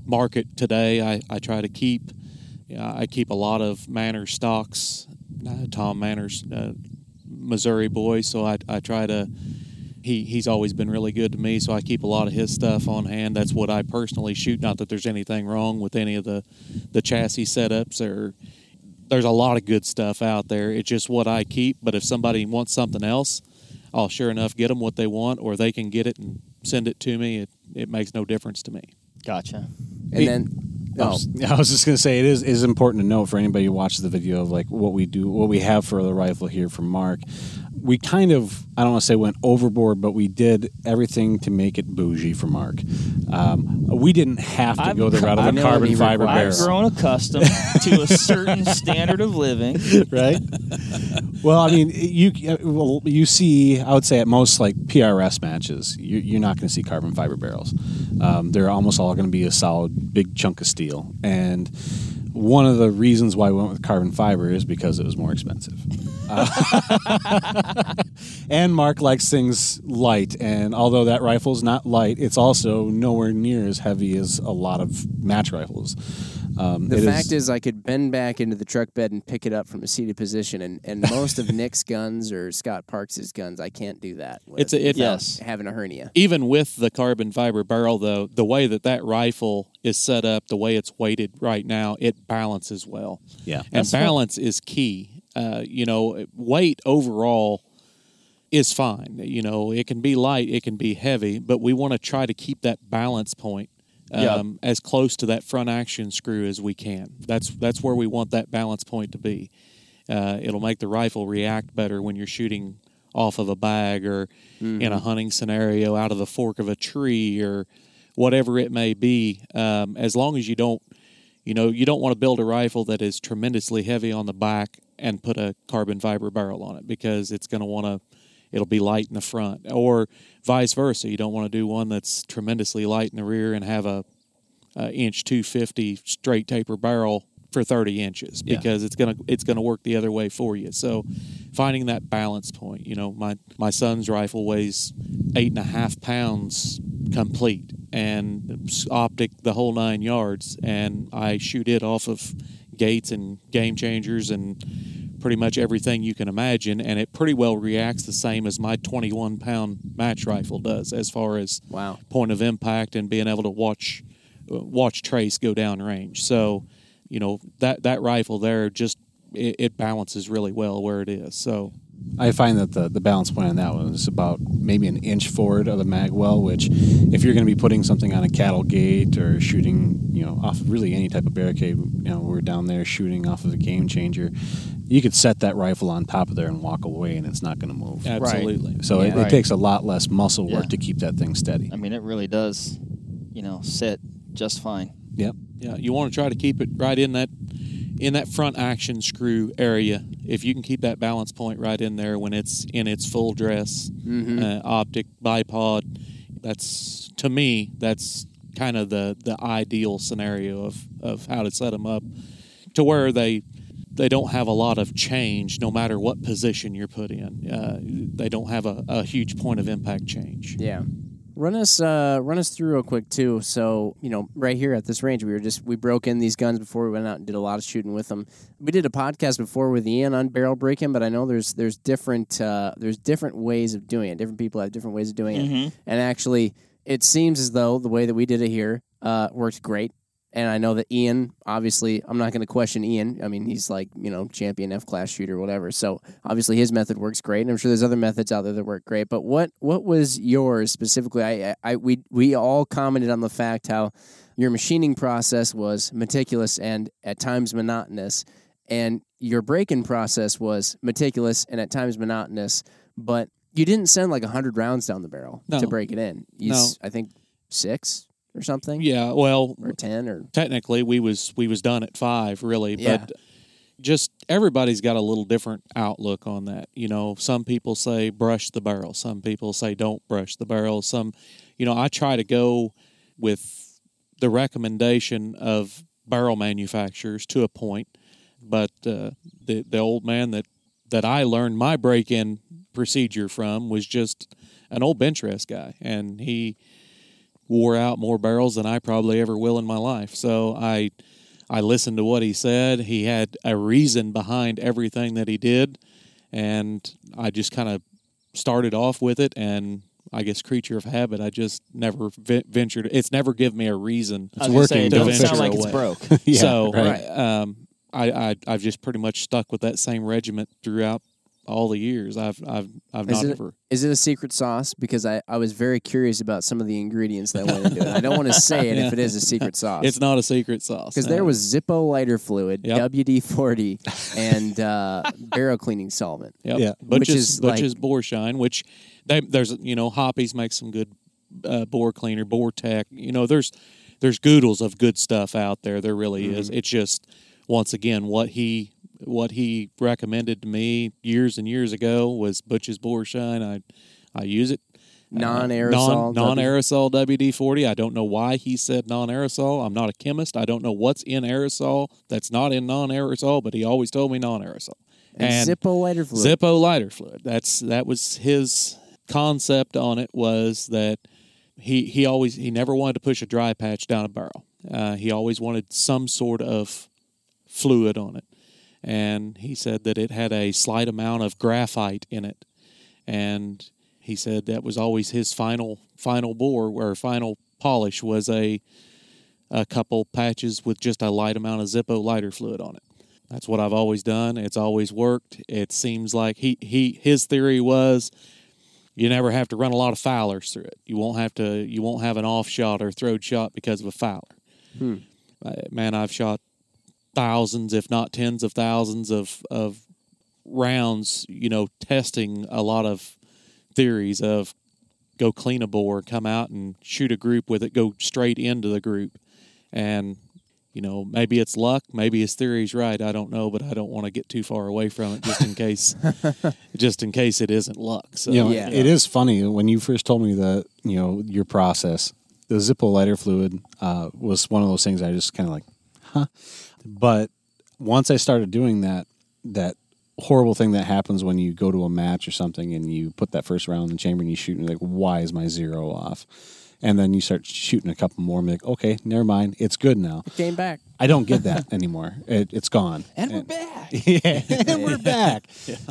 market today. I, I try to keep I keep a lot of Manners stocks. Uh, Tom Manners' uh, Missouri boy, so I, I try to. He, he's always been really good to me, so I keep a lot of his stuff on hand. That's what I personally shoot. Not that there's anything wrong with any of the, the chassis setups or there's a lot of good stuff out there. It's just what I keep. But if somebody wants something else, I'll sure enough get them what they want, or they can get it and send it to me. It, it makes no difference to me. Gotcha. And then, I oh, oh was, I was just going to say it is is important to note for anybody who watches the video of like what we do, what we have for the rifle here from Mark. We kind of I don't want to say went overboard, but we did everything to make it bougie for Mark. Um, we didn't have to I've- go the route of a carbon fiber requires- I've grown accustomed to a certain standard of living. right? well, I mean, you well, you see, I would say at most like PRS matches, you, you're not going to see carbon fiber barrels. Um, they're almost all going to be a solid big chunk of steel, and one of the reasons why we went with carbon fiber is because it was more expensive. Uh, and Mark likes things light, and although that rifle's not light, it's also nowhere near as heavy as a lot of match rifles. Um, the fact is, I could bend back into the truck bed and pick it up from a seated position, and, and most of Nick's guns or Scott Parks' guns, I can't do that. With It's a- it- Yes. having a hernia. Even with the carbon fiber barrel, though, the way that that rifle is set up, the way it's weighted right now, it balances well. yeah, and That's what- balance is key. Uh, you know, weight overall is fine. You know, it can be light, it can be heavy, but we want to try to keep that balance point Yeah. um, as close to that front action screw as we can. That's that's where we want that balance point to be. Uh, it'll make the rifle react better when you're shooting off of a bag or in a hunting scenario out of the fork of a tree or whatever it may be. Um, as long as you don't you know, you don't want to build a rifle that is tremendously heavy on the back and put a carbon fiber barrel on it because it's going to want to, it'll be light in the front, or vice versa. You don't want to do one that's tremendously light in the rear and have a, a inch two fifty straight taper barrel for thirty inches Yeah. because it's gonna it's gonna work the other way for you. So, finding that balance point. You know, my my son's rifle weighs eight and a half pounds complete and optic the whole nine yards and i shoot it off of gates and game changers and pretty much everything you can imagine and it pretty well reacts the same as my 21 pound match rifle does as far as Wow. point of impact and being able to watch watch trace go down range so you know that that rifle there just it, it balances really well where it is so I find that the, the balance point on that one is about maybe an inch forward of the mag well, which if you're going to be putting something on a cattle gate or shooting, you know, off really any type of barricade, you know, we're down there shooting off of a game changer, you could set that rifle on top of there and walk away and it's not going to move. absolutely So it, Yeah. it Right. takes a lot less muscle work Yeah. to keep that thing steady. I mean, it really does, you know, sit just fine. Yep. Yeah, you want to try to keep it right in that in that front action screw area. If you can keep that balance point right in there when it's in its full dress, uh, optic bipod, that's to me that's kind of the the ideal scenario of of how to set them up to where they they don't have a lot of change no matter what position you're put in. Uh, they don't have a, a huge point of impact change. Yeah. Run us uh, run us through real quick too. So you know, right here at this range, we were just we broke in these guns before we went out and did a lot of shooting with them. We did a podcast before with Ian on barrel breaking, but I know there's there's different uh, there's different ways of doing it. Different people have different ways of doing it, and actually, it seems as though the way that we did it here uh, worked great. And I know that Ian, obviously, I'm not going to question Ian. I mean, he's like, you know, champion F class shooter, whatever. So obviously his method works great. And I'm sure there's other methods out there that work great. But what what was yours specifically? I, I, we we all commented on the fact how your machining process was meticulous and at times monotonous, and your break-in process was meticulous and at times monotonous. But you didn't send like hundred rounds down the barrel No. to break it in. You, No. s- I think six or something. Yeah, well, or ten or technically we was we was done at five really Yeah. but just everybody's got a little different outlook on that you know some people say brush the barrel some people say don't brush the barrel some you know i try to go with the recommendation of barrel manufacturers to a point but uh, the the old man that that i learned my break-in procedure from was just an old bench rest guy and he wore out more barrels than I probably ever will in my life. So I I listened to what he said. He had a reason behind everything that he did, and I just kind of started off with it and. I guess creature of habit. I just never ve- ventured. It's never given me a reason. I was gonna say, working, it don't doesn't sound venture like it's away. broke. Yeah, so right. um, I, I I've just pretty much stuck with that same regiment throughout all the years. I've I've I've Is not it- ever. Is it a secret sauce? Because I, I was very curious about some of the ingredients that went into it. I don't want to say it if it is a secret sauce. It's not a secret sauce because no. there was Zippo lighter fluid, Yep. WD forty, and uh, barrel cleaning solvent. Yep. Yeah. Butch's, Which is like- Butch's Bore Shine, which they, there's you know Hoppe's make some good uh, bore cleaner, Bore Tech. You know there's there's goodles of good stuff out there. There really is. Mm-hmm. It's just once again what he what he recommended to me years and years ago was Butch's Bore Shine. I I use it. Non-aerosol non aerosol WD forty. I don't know why he said non aerosol. I'm not a chemist. I don't know what's in aerosol that's not in non aerosol, but he always told me non aerosol. And, Zippo lighter fluid. Zippo lighter fluid. That's that was his concept on it was that he he always he never wanted to push a dry patch down a barrel. Uh, he always wanted some sort of fluid on it, and he said that it had a slight amount of graphite in it, and he said that was always his final final bore or final polish was a a couple patches with just a light amount of Zippo lighter fluid on it. That's what I've always done. It's always worked. It seems like he, he his theory was you never have to run a lot of foulers through it. You won't have to you won't have an off shot or throwed shot because of a fouler. Uh, Man, I've shot thousands, if not tens of thousands of of rounds, you know, testing a lot of theories of go clean a bore, come out and shoot a group with it, go straight into the group. And, you know, maybe it's luck, maybe his theory's right. I don't know, but I don't want to get too far away from it just in case just in case it isn't luck. So you know, Yeah. it is funny when you first told me that you know your process. The Zippo lighter fluid uh, was one of those things I just kind of like. But once I started doing that, that horrible thing that happens when you go to a match or something and you put that first round in the chamber and you shoot and you're like, why is my zero off? And then you start shooting a couple more and be like, okay, never mind, it's good now. Came back. I don't get that anymore. It, it's gone. And we're back. yeah, and we're back.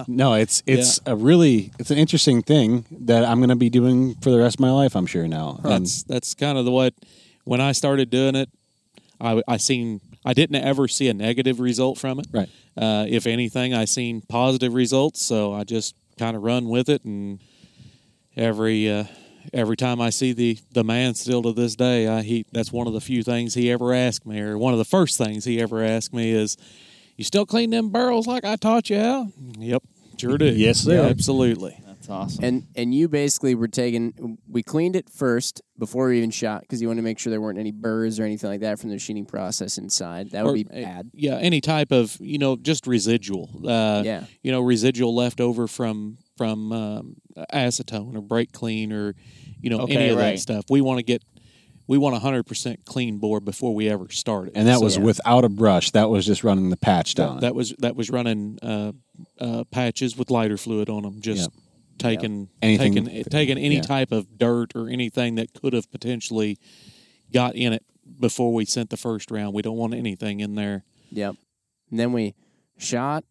No, it's it's a really it's an interesting thing that I'm going to be doing for the rest of my life. I'm sure now. And that's that's kind of the what when I started doing it, I I seen I didn't ever see a negative result from it. Right. Uh, if anything, I seen positive results, so I just kind of run with it, and every uh, every time I see the the man still to this day, I he that's one of the few things he ever asked me, or one of the first things he ever asked me is, "You still clean them barrels like I taught you how?" Yep, sure do. Yes, sir. absolutely. That's awesome. And and you basically were taking. We cleaned it first before we even shot because you wanted to make sure there weren't any burrs or anything like that from the machining process inside. That would Or, be bad. Yeah, any type of you know just residual. Uh, Yeah. You know residual left over from from um, acetone or brake clean or you know Okay, any of right. that stuff. We want to get we want a hundred percent clean bore before we ever start it. and that So was yeah. without a brush. That was just running the patch down. that, that was that was running uh, uh, patches with lighter fluid on them. Just Yep. Taking Anything- taking taking any yeah. type of dirt or anything that could have potentially got in it before we sent the first round. We don't want anything in there. Yep. And then we shot,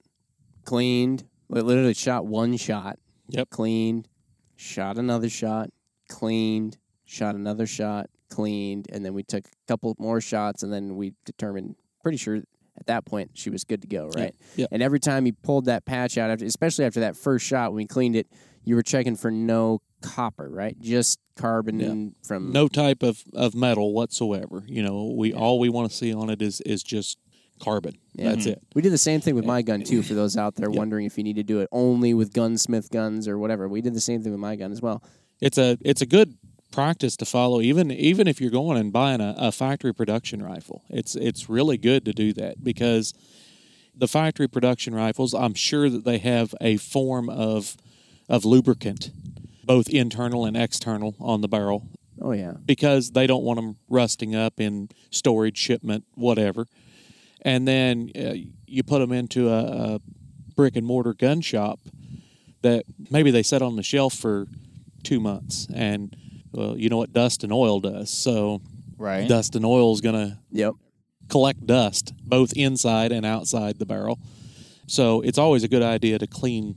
cleaned. We literally shot one shot. Yep. Cleaned, shot another shot, cleaned, shot another shot, cleaned, and then we took a couple more shots, and then we determined, pretty sure at that point she was good to go, right? Yep. And every time he pulled that patch out, after, especially after that first shot when we cleaned it, you were checking for no copper, right? Just carbon Yeah. and from no type of, of metal whatsoever. You know, we all we want to see on it is is just carbon. Yeah. That's it. We did the same thing with my gun too. For those out there wondering if you need to do it only with gunsmith guns or whatever, we did the same thing with my gun as well. It's a it's a good practice to follow even even if you're going and buying a, a factory production rifle. It's it's really good to do that because the factory production rifles, I'm sure that they have a form of of lubricant, both internal and external on the barrel Oh yeah, because they don't want them rusting up in storage, shipment, whatever. And then uh, you put them into a, a brick and mortar gun shop that maybe they set on the shelf for two months, and Well, you know what dust and oil does. So Right. dust and oil is going to Yep. collect dust both inside and outside the barrel. So it's always a good idea to clean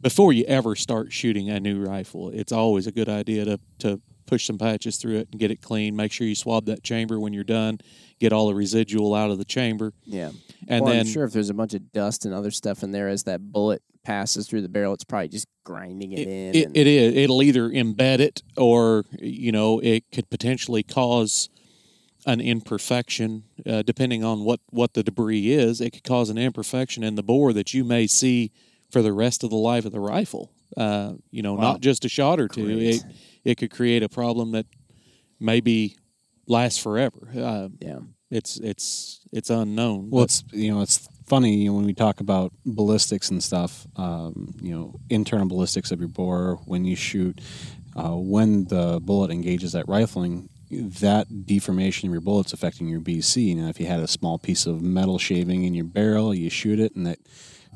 before you ever start shooting a new rifle. It's always a good idea to to push some patches through it and get it clean. Make sure you swab that chamber when you're done. Get all the residual out of the chamber, Yeah. and well, then I'm sure if there's a bunch of dust and other stuff in there as that bullet passes through the barrel, it's probably just grinding it, it, in. it, and- it is. It'll either embed it or you know it could potentially cause an imperfection, uh, depending on what what the debris is. It could cause an imperfection in the bore that you may see for the rest of the life of the rifle. Uh, you know, Wow. not just a shot or two. Great. It it could create a problem that maybe lasts forever. Uh, yeah. it's it's it's unknown. Well, it's you know it's funny you know, when we talk about ballistics and stuff. Um, you know, internal ballistics of your bore when you shoot, uh, when the bullet engages that rifling, that deformation of your bullet's affecting your BC. Now, if you had a small piece of metal shaving in your barrel, you shoot it and it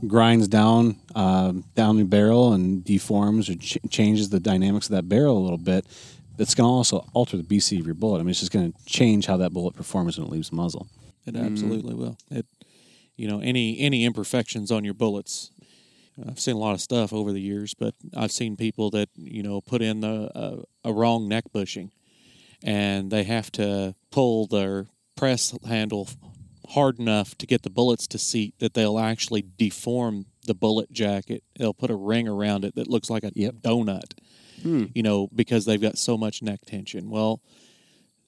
grinds down um down the barrel and deforms or ch- changes the dynamics of that barrel a little bit. it's going to also alter the BC of your bullet. I mean, it's just going to change how that bullet performs when it leaves the muzzle. It absolutely will. It, you know, any any imperfections on your bullets. I've seen a lot of stuff over the years, but I've seen people that you know put in the uh, a wrong neck bushing, and they have to pull their press handle hard enough to get the bullets to seat that they'll actually deform the bullet jacket. They'll put a ring around it that looks like a Yep. donut. You know, because they've got so much neck tension. Well,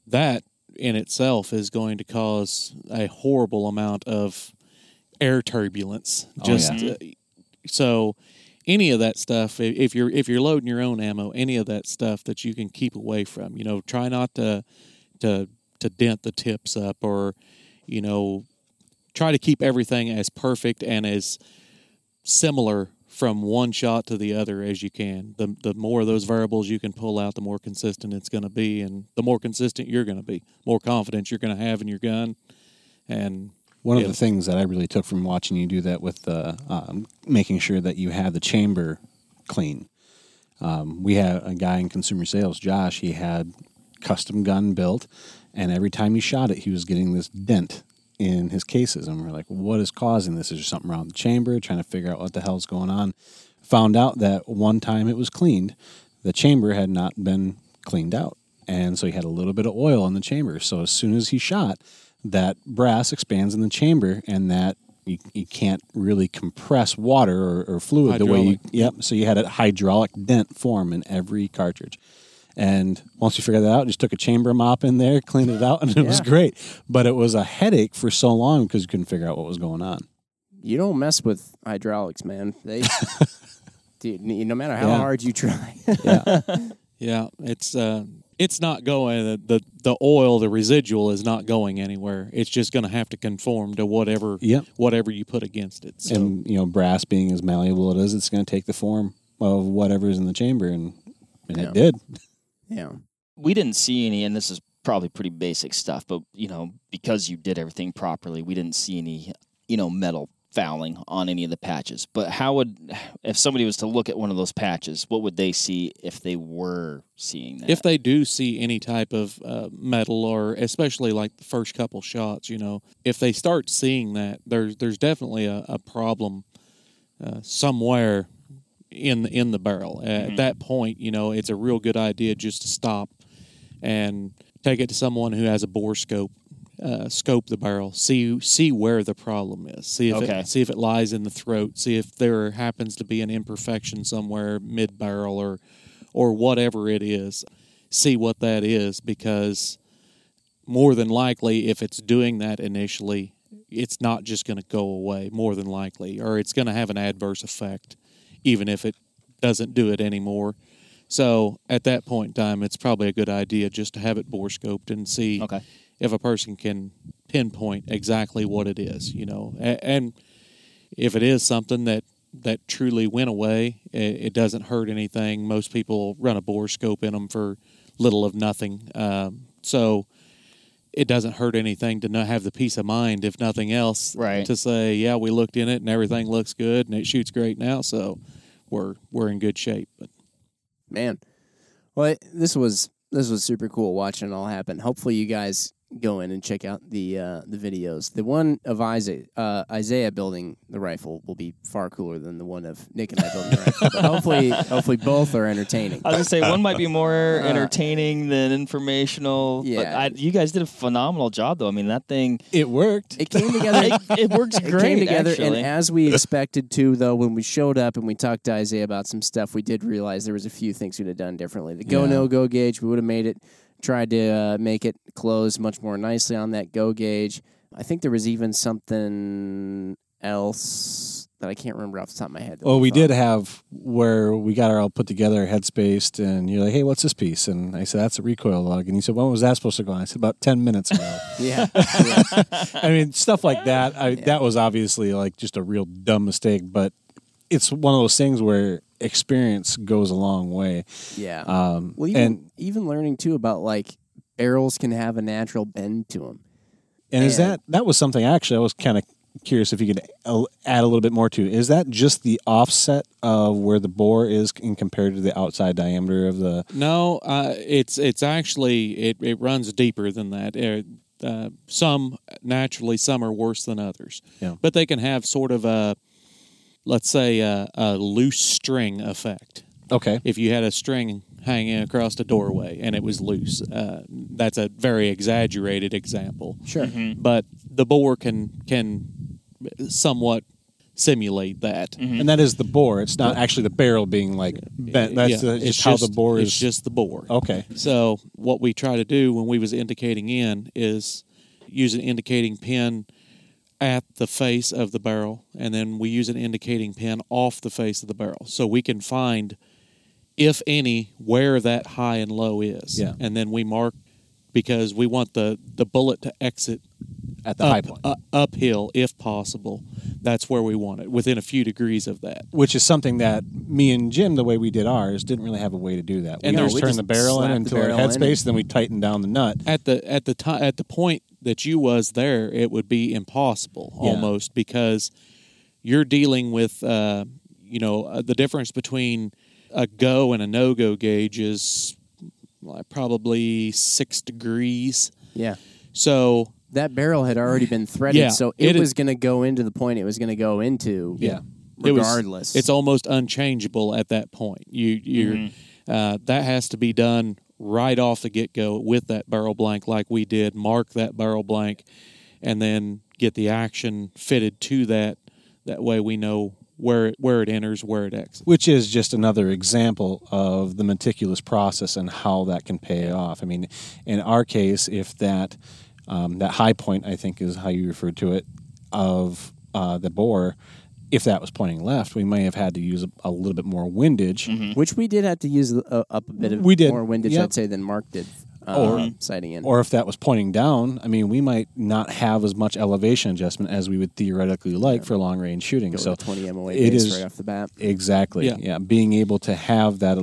that in itself is going to cause a horrible amount of air turbulence. Oh, Just yeah. uh, so any of that stuff if you're if you're loading your own ammo, any of that stuff that you can keep away from, you know, try not to to to dent the tips up or you know try to keep everything as perfect and as similar from one shot to the other as you can. The the more of those variables you can pull out, the more consistent it's going to be, and the more consistent you're going to be, more confidence you're going to have in your gun, and One of the things that I really took from watching you do that with uh, um, making sure that you have the chamber clean. Um, we had a guy in consumer sales, Josh. He had custom gun built, and every time he shot it, he was getting this dent in his cases. And we're like, "What is causing this? Is there something wrong with the chamber?" Trying to figure out what the hell's going on. Found out that one time it was cleaned, the chamber had not been cleaned out, and so he had a little bit of oil in the chamber. So as soon as he shot, that brass expands in the chamber and that you, you can't really compress water or, or fluid the way you yep so you had a hydraulic dent form in every cartridge and once you figured that out just took a chamber mop in there cleaned it out and it was great but it was a headache for so long because you couldn't figure out what was going on You don't mess with hydraulics, man. They, dude, no matter how Yeah. hard you try. yeah yeah, it's uh, it's not going. The, the the oil, the residual, is not going anywhere. It's just going to have to conform to whatever Yep. whatever you put against it. So and you know brass being as malleable as it is it's going to take the form of whatever's in the chamber and and Yeah. it did yeah. we didn't see any, and this is probably pretty basic stuff, but you know, because you did everything properly, we didn't see any, you know, metal fouling on any of the patches. But how would, if somebody was to look at one of those patches, what would they see if they were seeing that? if they do see any type of uh, metal or especially like the first couple shots you know if they start seeing that there's there's definitely a, a problem uh, somewhere in the, in the barrel. At that point you know it's a real good idea just to stop and take it to someone who has a bore scope uh, scope the barrel see see where the problem is. See if Okay. it, see if it lies in the throat. See if there happens to be an imperfection somewhere mid barrel or or whatever it is, see what that is because more than likely, if it's doing that initially, it's not just going to go away, more than likely, or it's going to have an adverse effect, even if it doesn't do it anymore. So at that point in time, it's probably a good idea just to have it bore scoped and see Okay. if a person can pinpoint exactly what it is, you know, and if it is something that that truly went away, it, doesn't hurt anything. Most people run a bore scope in them for little of nothing, um, so it doesn't hurt anything to not have the peace of mind, if nothing else, Right. to say, yeah, we looked in it and everything looks good and it shoots great now, so we're we're in good shape. But Man. Well, this was this was super cool watching it all happen. Hopefully, you guys go in and check out the uh, the videos. The one of Isaiah, uh, Isaiah building the rifle will be far cooler than the one of Nick and I building the rifle. But hopefully, hopefully both are entertaining. I was gonna say one might be more entertaining than informational. But Yeah. I, you guys did a phenomenal job, though. I mean, that thing It worked. It came together. it, it works It great. came together, actually. and as we expected to, though, when we showed up and we talked to Isaiah about some stuff, we did realize there was a few things we'd have done differently. The go Yeah. no go gauge, we would have made it, tried to uh, make it close much more nicely on that go gauge. I think there was even something else that I can't remember off the top of my head. Well, we did have where we got our all put together, headspaced, and you're like, "Hey, what's this piece?" And I said, "That's a recoil lug." And you said, "When was that supposed to go on?" I said, "About ten minutes ago." Yeah, yeah. I mean, stuff like that. I, That was obviously like just a real dumb mistake, but it's one of those things where experience goes a long way. yeah. Um, well, even, and even learning too about like barrels can have a natural bend to them. and is that that was something actually I was kind of curious if you could add a little bit more to. Is that just the offset of where the bore is in compared to the outside diameter of the? No, uh, it's it's actually it, it runs deeper than that. Uh, uh, some naturally, some are worse than others. Yeah. But they can have sort of a, let's say, a, a loose string effect. Okay. If you had a string hanging across a doorway and it was loose, uh, that's a very exaggerated example. Sure. But the bore can can somewhat simulate that. And that is the bore. It's not actually the barrel being like bent. That's Yeah, uh, it's just how the bore is. it's is. just the bore. okay. So what we try to do when we was indicating in is use an indicating pin at the face of the barrel, and then we use an indicating pin off the face of the barrel, so we can find, if any, where that high and low is. Yeah. And then we mark because we want the the bullet to exit At the up, high point. uh, uphill if possible. That's where we want it, within a few degrees of that. which is something that me and Jim, the way we did ours, didn't really have a way to do that. We And just we turned the barrel in until our headspace, and- then we tightened down the nut. at the at the time at the point that you was there, it would be impossible Yeah. almost because you're dealing with uh, you know uh, the difference between a go and a no go gauge is like probably six degrees. Yeah. So That barrel had already been threaded, Yeah, so it, it was going to go into the point it was going to go into. Yeah. it was- regardless. it's almost unchangeable at that point. You you uh, that has to be done right off the get go with that barrel blank, like we did. Mark that barrel blank, and then get the action fitted to that. That way, we know where it, where it enters, where it exits. Which is just another example of the meticulous process and how that can pay off. I mean, in our case, if that um, that high point, I think is how you referred to it, of uh, the bore, if that was pointing left, we may have had to use a, a little bit more windage. which we did have to use uh, up a bit of We did, more windage, yep. I'd say, than Mark did. Uh, Or- sighting in. Or if that was pointing down, I mean, we might not have as much elevation adjustment as we would theoretically like for long range shooting. go so with a 20 MOA it base is- right off the bat. Exactly. Yeah. Yeah. Being able to have that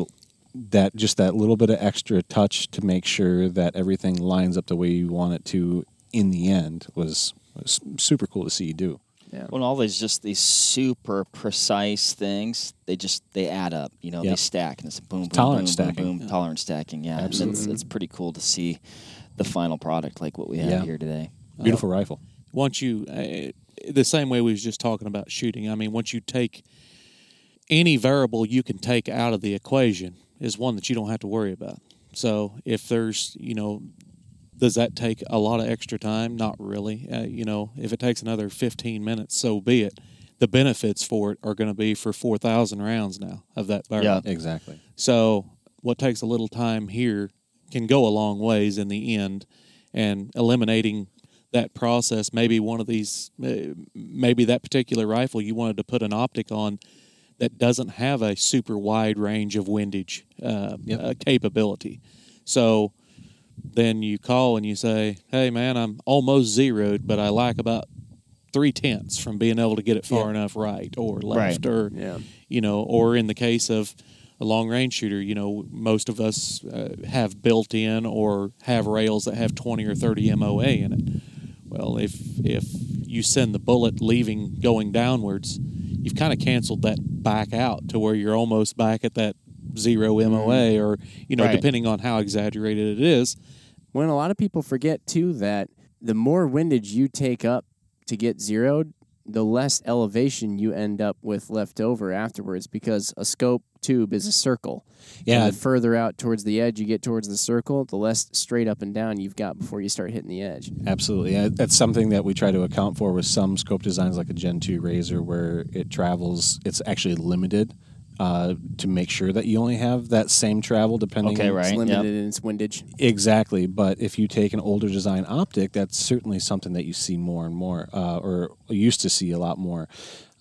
that just that little bit of extra touch to make sure that everything lines up the way you want it to in the end was, was super cool to see you do. Yeah. When all these just these super precise things, they just they add up. You know, Yep. they stack and it's boom, boom, Tolerance boom, stacking. boom, boom, tolerance stacking. Yeah, and It's, it's pretty cool to see the final product like what we have Yeah. here today. Beautiful rifle. once you uh, the same way we was just talking about shooting i mean once you take any variable you can take out of the equation is one that you don't have to worry about so if there's you know does that take a lot of extra time not really uh, you know if it takes another 15 minutes so be it the benefits for it are going to be for 4000 rounds now of that barrel Yeah. Exactly. so what takes a little time here can go a long ways in the end, and eliminating that process. Maybe one of these, maybe that particular rifle you wanted to put an optic on that doesn't have a super wide range of windage uh, Yep. uh, capability. So then you call and you say, "Hey, man, I'm almost zeroed, but I lack about three tenths from being able to get it far Yeah. enough right or left, Right. or Yeah. you know, or in the case of a long range shooter, you know, most of us uh, have built in or have rails that have 20 or 30 MOA in it. Well, if if you send the bullet leaving going downwards, you've kind of canceled that back out to where you're almost back at that zero MOA, mm-hmm. or you know, Right. depending on how exaggerated it is. When a lot of people forget too that the more windage you take up to get zeroed, the less elevation you end up with left over afterwards because a scope tube is a circle. Yeah. And the further out towards the edge you get towards the circle, the less straight up and down you've got before you start hitting the edge. Absolutely. That's something that we try to account for with some scope designs like a Gen 2 Razor where it travels, it's actually limited uh, to make sure that you only have that same travel depending Okay, It's right. limited Yep. in its windage. Exactly, but if you take an older design optic, that's certainly something that you see more and more, uh, or used to see a lot more.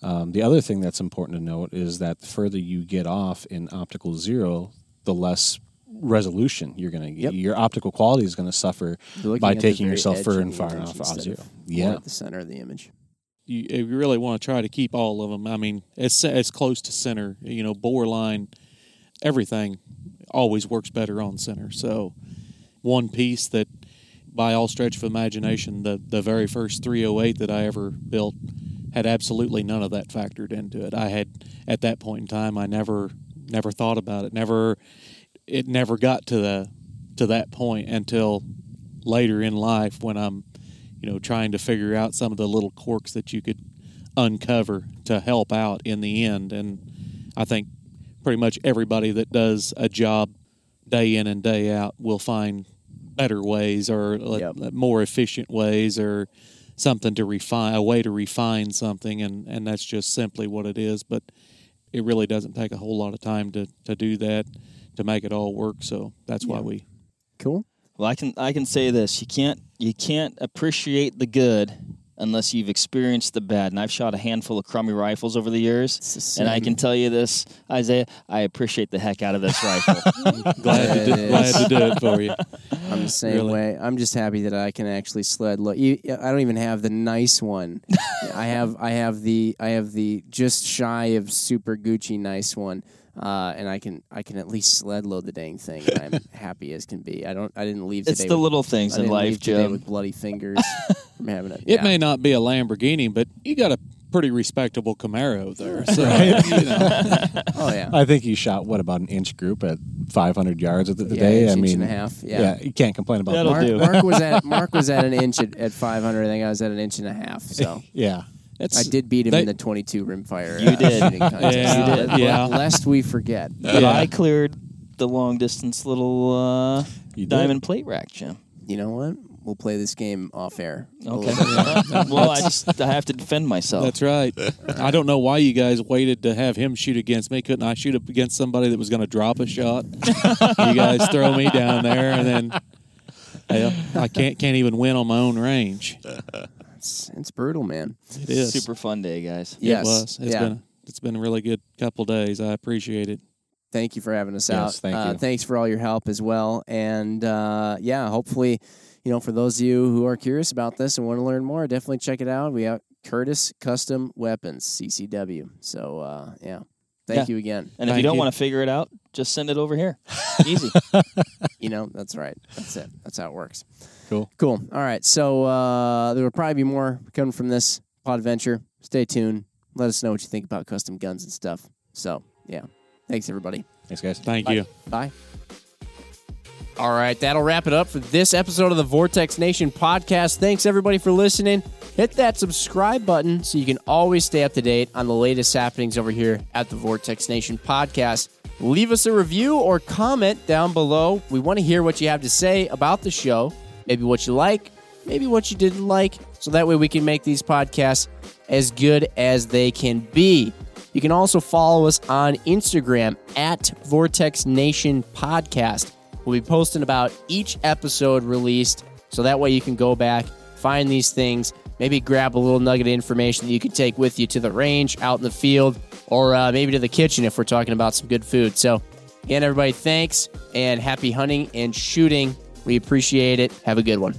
Um, the other thing that's important to note is that the further you get off in optical zero, the less resolution you're going to get. Yep. Your optical quality is going to suffer You're looking by at the taking very yourself edge further and the far image off off instead zero. more Yeah, at the center of the image. You, if you really want to try to keep all of them, I mean, as as close to center, you know, bore line, everything always works better on center. So, one piece that, by all stretch of imagination, the the very first 308 that I ever built had absolutely none of that factored into it. I had at that point in time, I never never thought about it. Never, it never got to the to that point until later in life when I'm, you know, trying to figure out some of the little quirks that you could uncover to help out in the end. And I think pretty much everybody that does a job day in and day out will find better ways or Yep. more efficient ways or something to refine a way to refine something and and that's just simply what it is but it really doesn't take a whole lot of time to to do that to make it all work so that's why we Cool. Well, I can I can say this: you can't you can't appreciate the good unless you've experienced the bad. And I've shot a handful of crummy rifles over the years, the and I can tell you this, Isaiah, I appreciate the heck out of this rifle. glad to do, It glad to do it for you I'm the same Really? way. I'm just happy that I can actually sled. Look, you, I don't even have the nice one. I have I have the I have the just shy of super Gucci nice one, uh, and I can I can at least sled load the dang thing. And I'm happy as can be. I don't I didn't leave today. it's today. the with, little things I in didn't life, leave Jim. with bloody fingers from having it. it may not be a lamborghini but you got a pretty respectable camaro there so you know Oh yeah. I think you shot what about an inch group at 500 yards at the, the Yeah, day. inch, I inch mean, and a half, yeah. you can't complain about That'll that. Mark, do. Mark was at Mark was at an inch at, at 500. I think I was at an inch and a half. So Yeah, That's, I did beat him they- in the 22 rimfire. You uh, did. Yeah, You did. yeah. Lest we forget. But Yeah. I cleared the long distance little uh, You did. diamond plate rack, Jim. You know what? We'll play this game off air. Okay. well, I just I have to defend myself. That's right. I don't know why you guys waited to have him shoot against me. Couldn't I shoot up against somebody that was going to drop a shot? you guys throw me down there, and then hell, I can't can't even win on my own range. It's, it's brutal, man. It is Super fun day, guys. Yes. It was. It's yeah. been it's been a really good couple days. I appreciate it. Thank you for having us Yes, out. thank uh, you. Thanks for all your help as well. And uh, yeah, hopefully, you know, for those of you who are curious about this and want to learn more, definitely check it out. We have Curtis Custom Weapons, CCW. So uh, yeah, thank Yeah. you again. And if Thank you don't you. want to figure it out, just send it over here. Easy. You know, that's right. That's it. That's how it works. Cool. Cool. All right. So uh, there will probably be more coming from this pod adventure. Stay tuned. Let us know what you think about custom guns and stuff. So yeah, thanks everybody. thanks guys. Thank you. Bye. All right, that'll wrap it up for this episode of the Vortex Nation podcast. Thanks everybody for listening. Hit that subscribe button so you can always stay up to date on the latest happenings over here at the Vortex Nation podcast. Leave us a review or comment down below. We want to hear what you have to say about the show, maybe what you like, maybe what you didn't like, so that way we can make these podcasts as good as they can be. You can also follow us on Instagram at Vortex Nation Podcast. We'll be posting about each episode released, so that way you can go back, find these things, maybe grab a little nugget of information that you can take with you to the range, out in the field, or uh, maybe to the kitchen if we're talking about some good food. So, again, everybody, thanks and happy hunting and shooting. We appreciate it. Have a good one.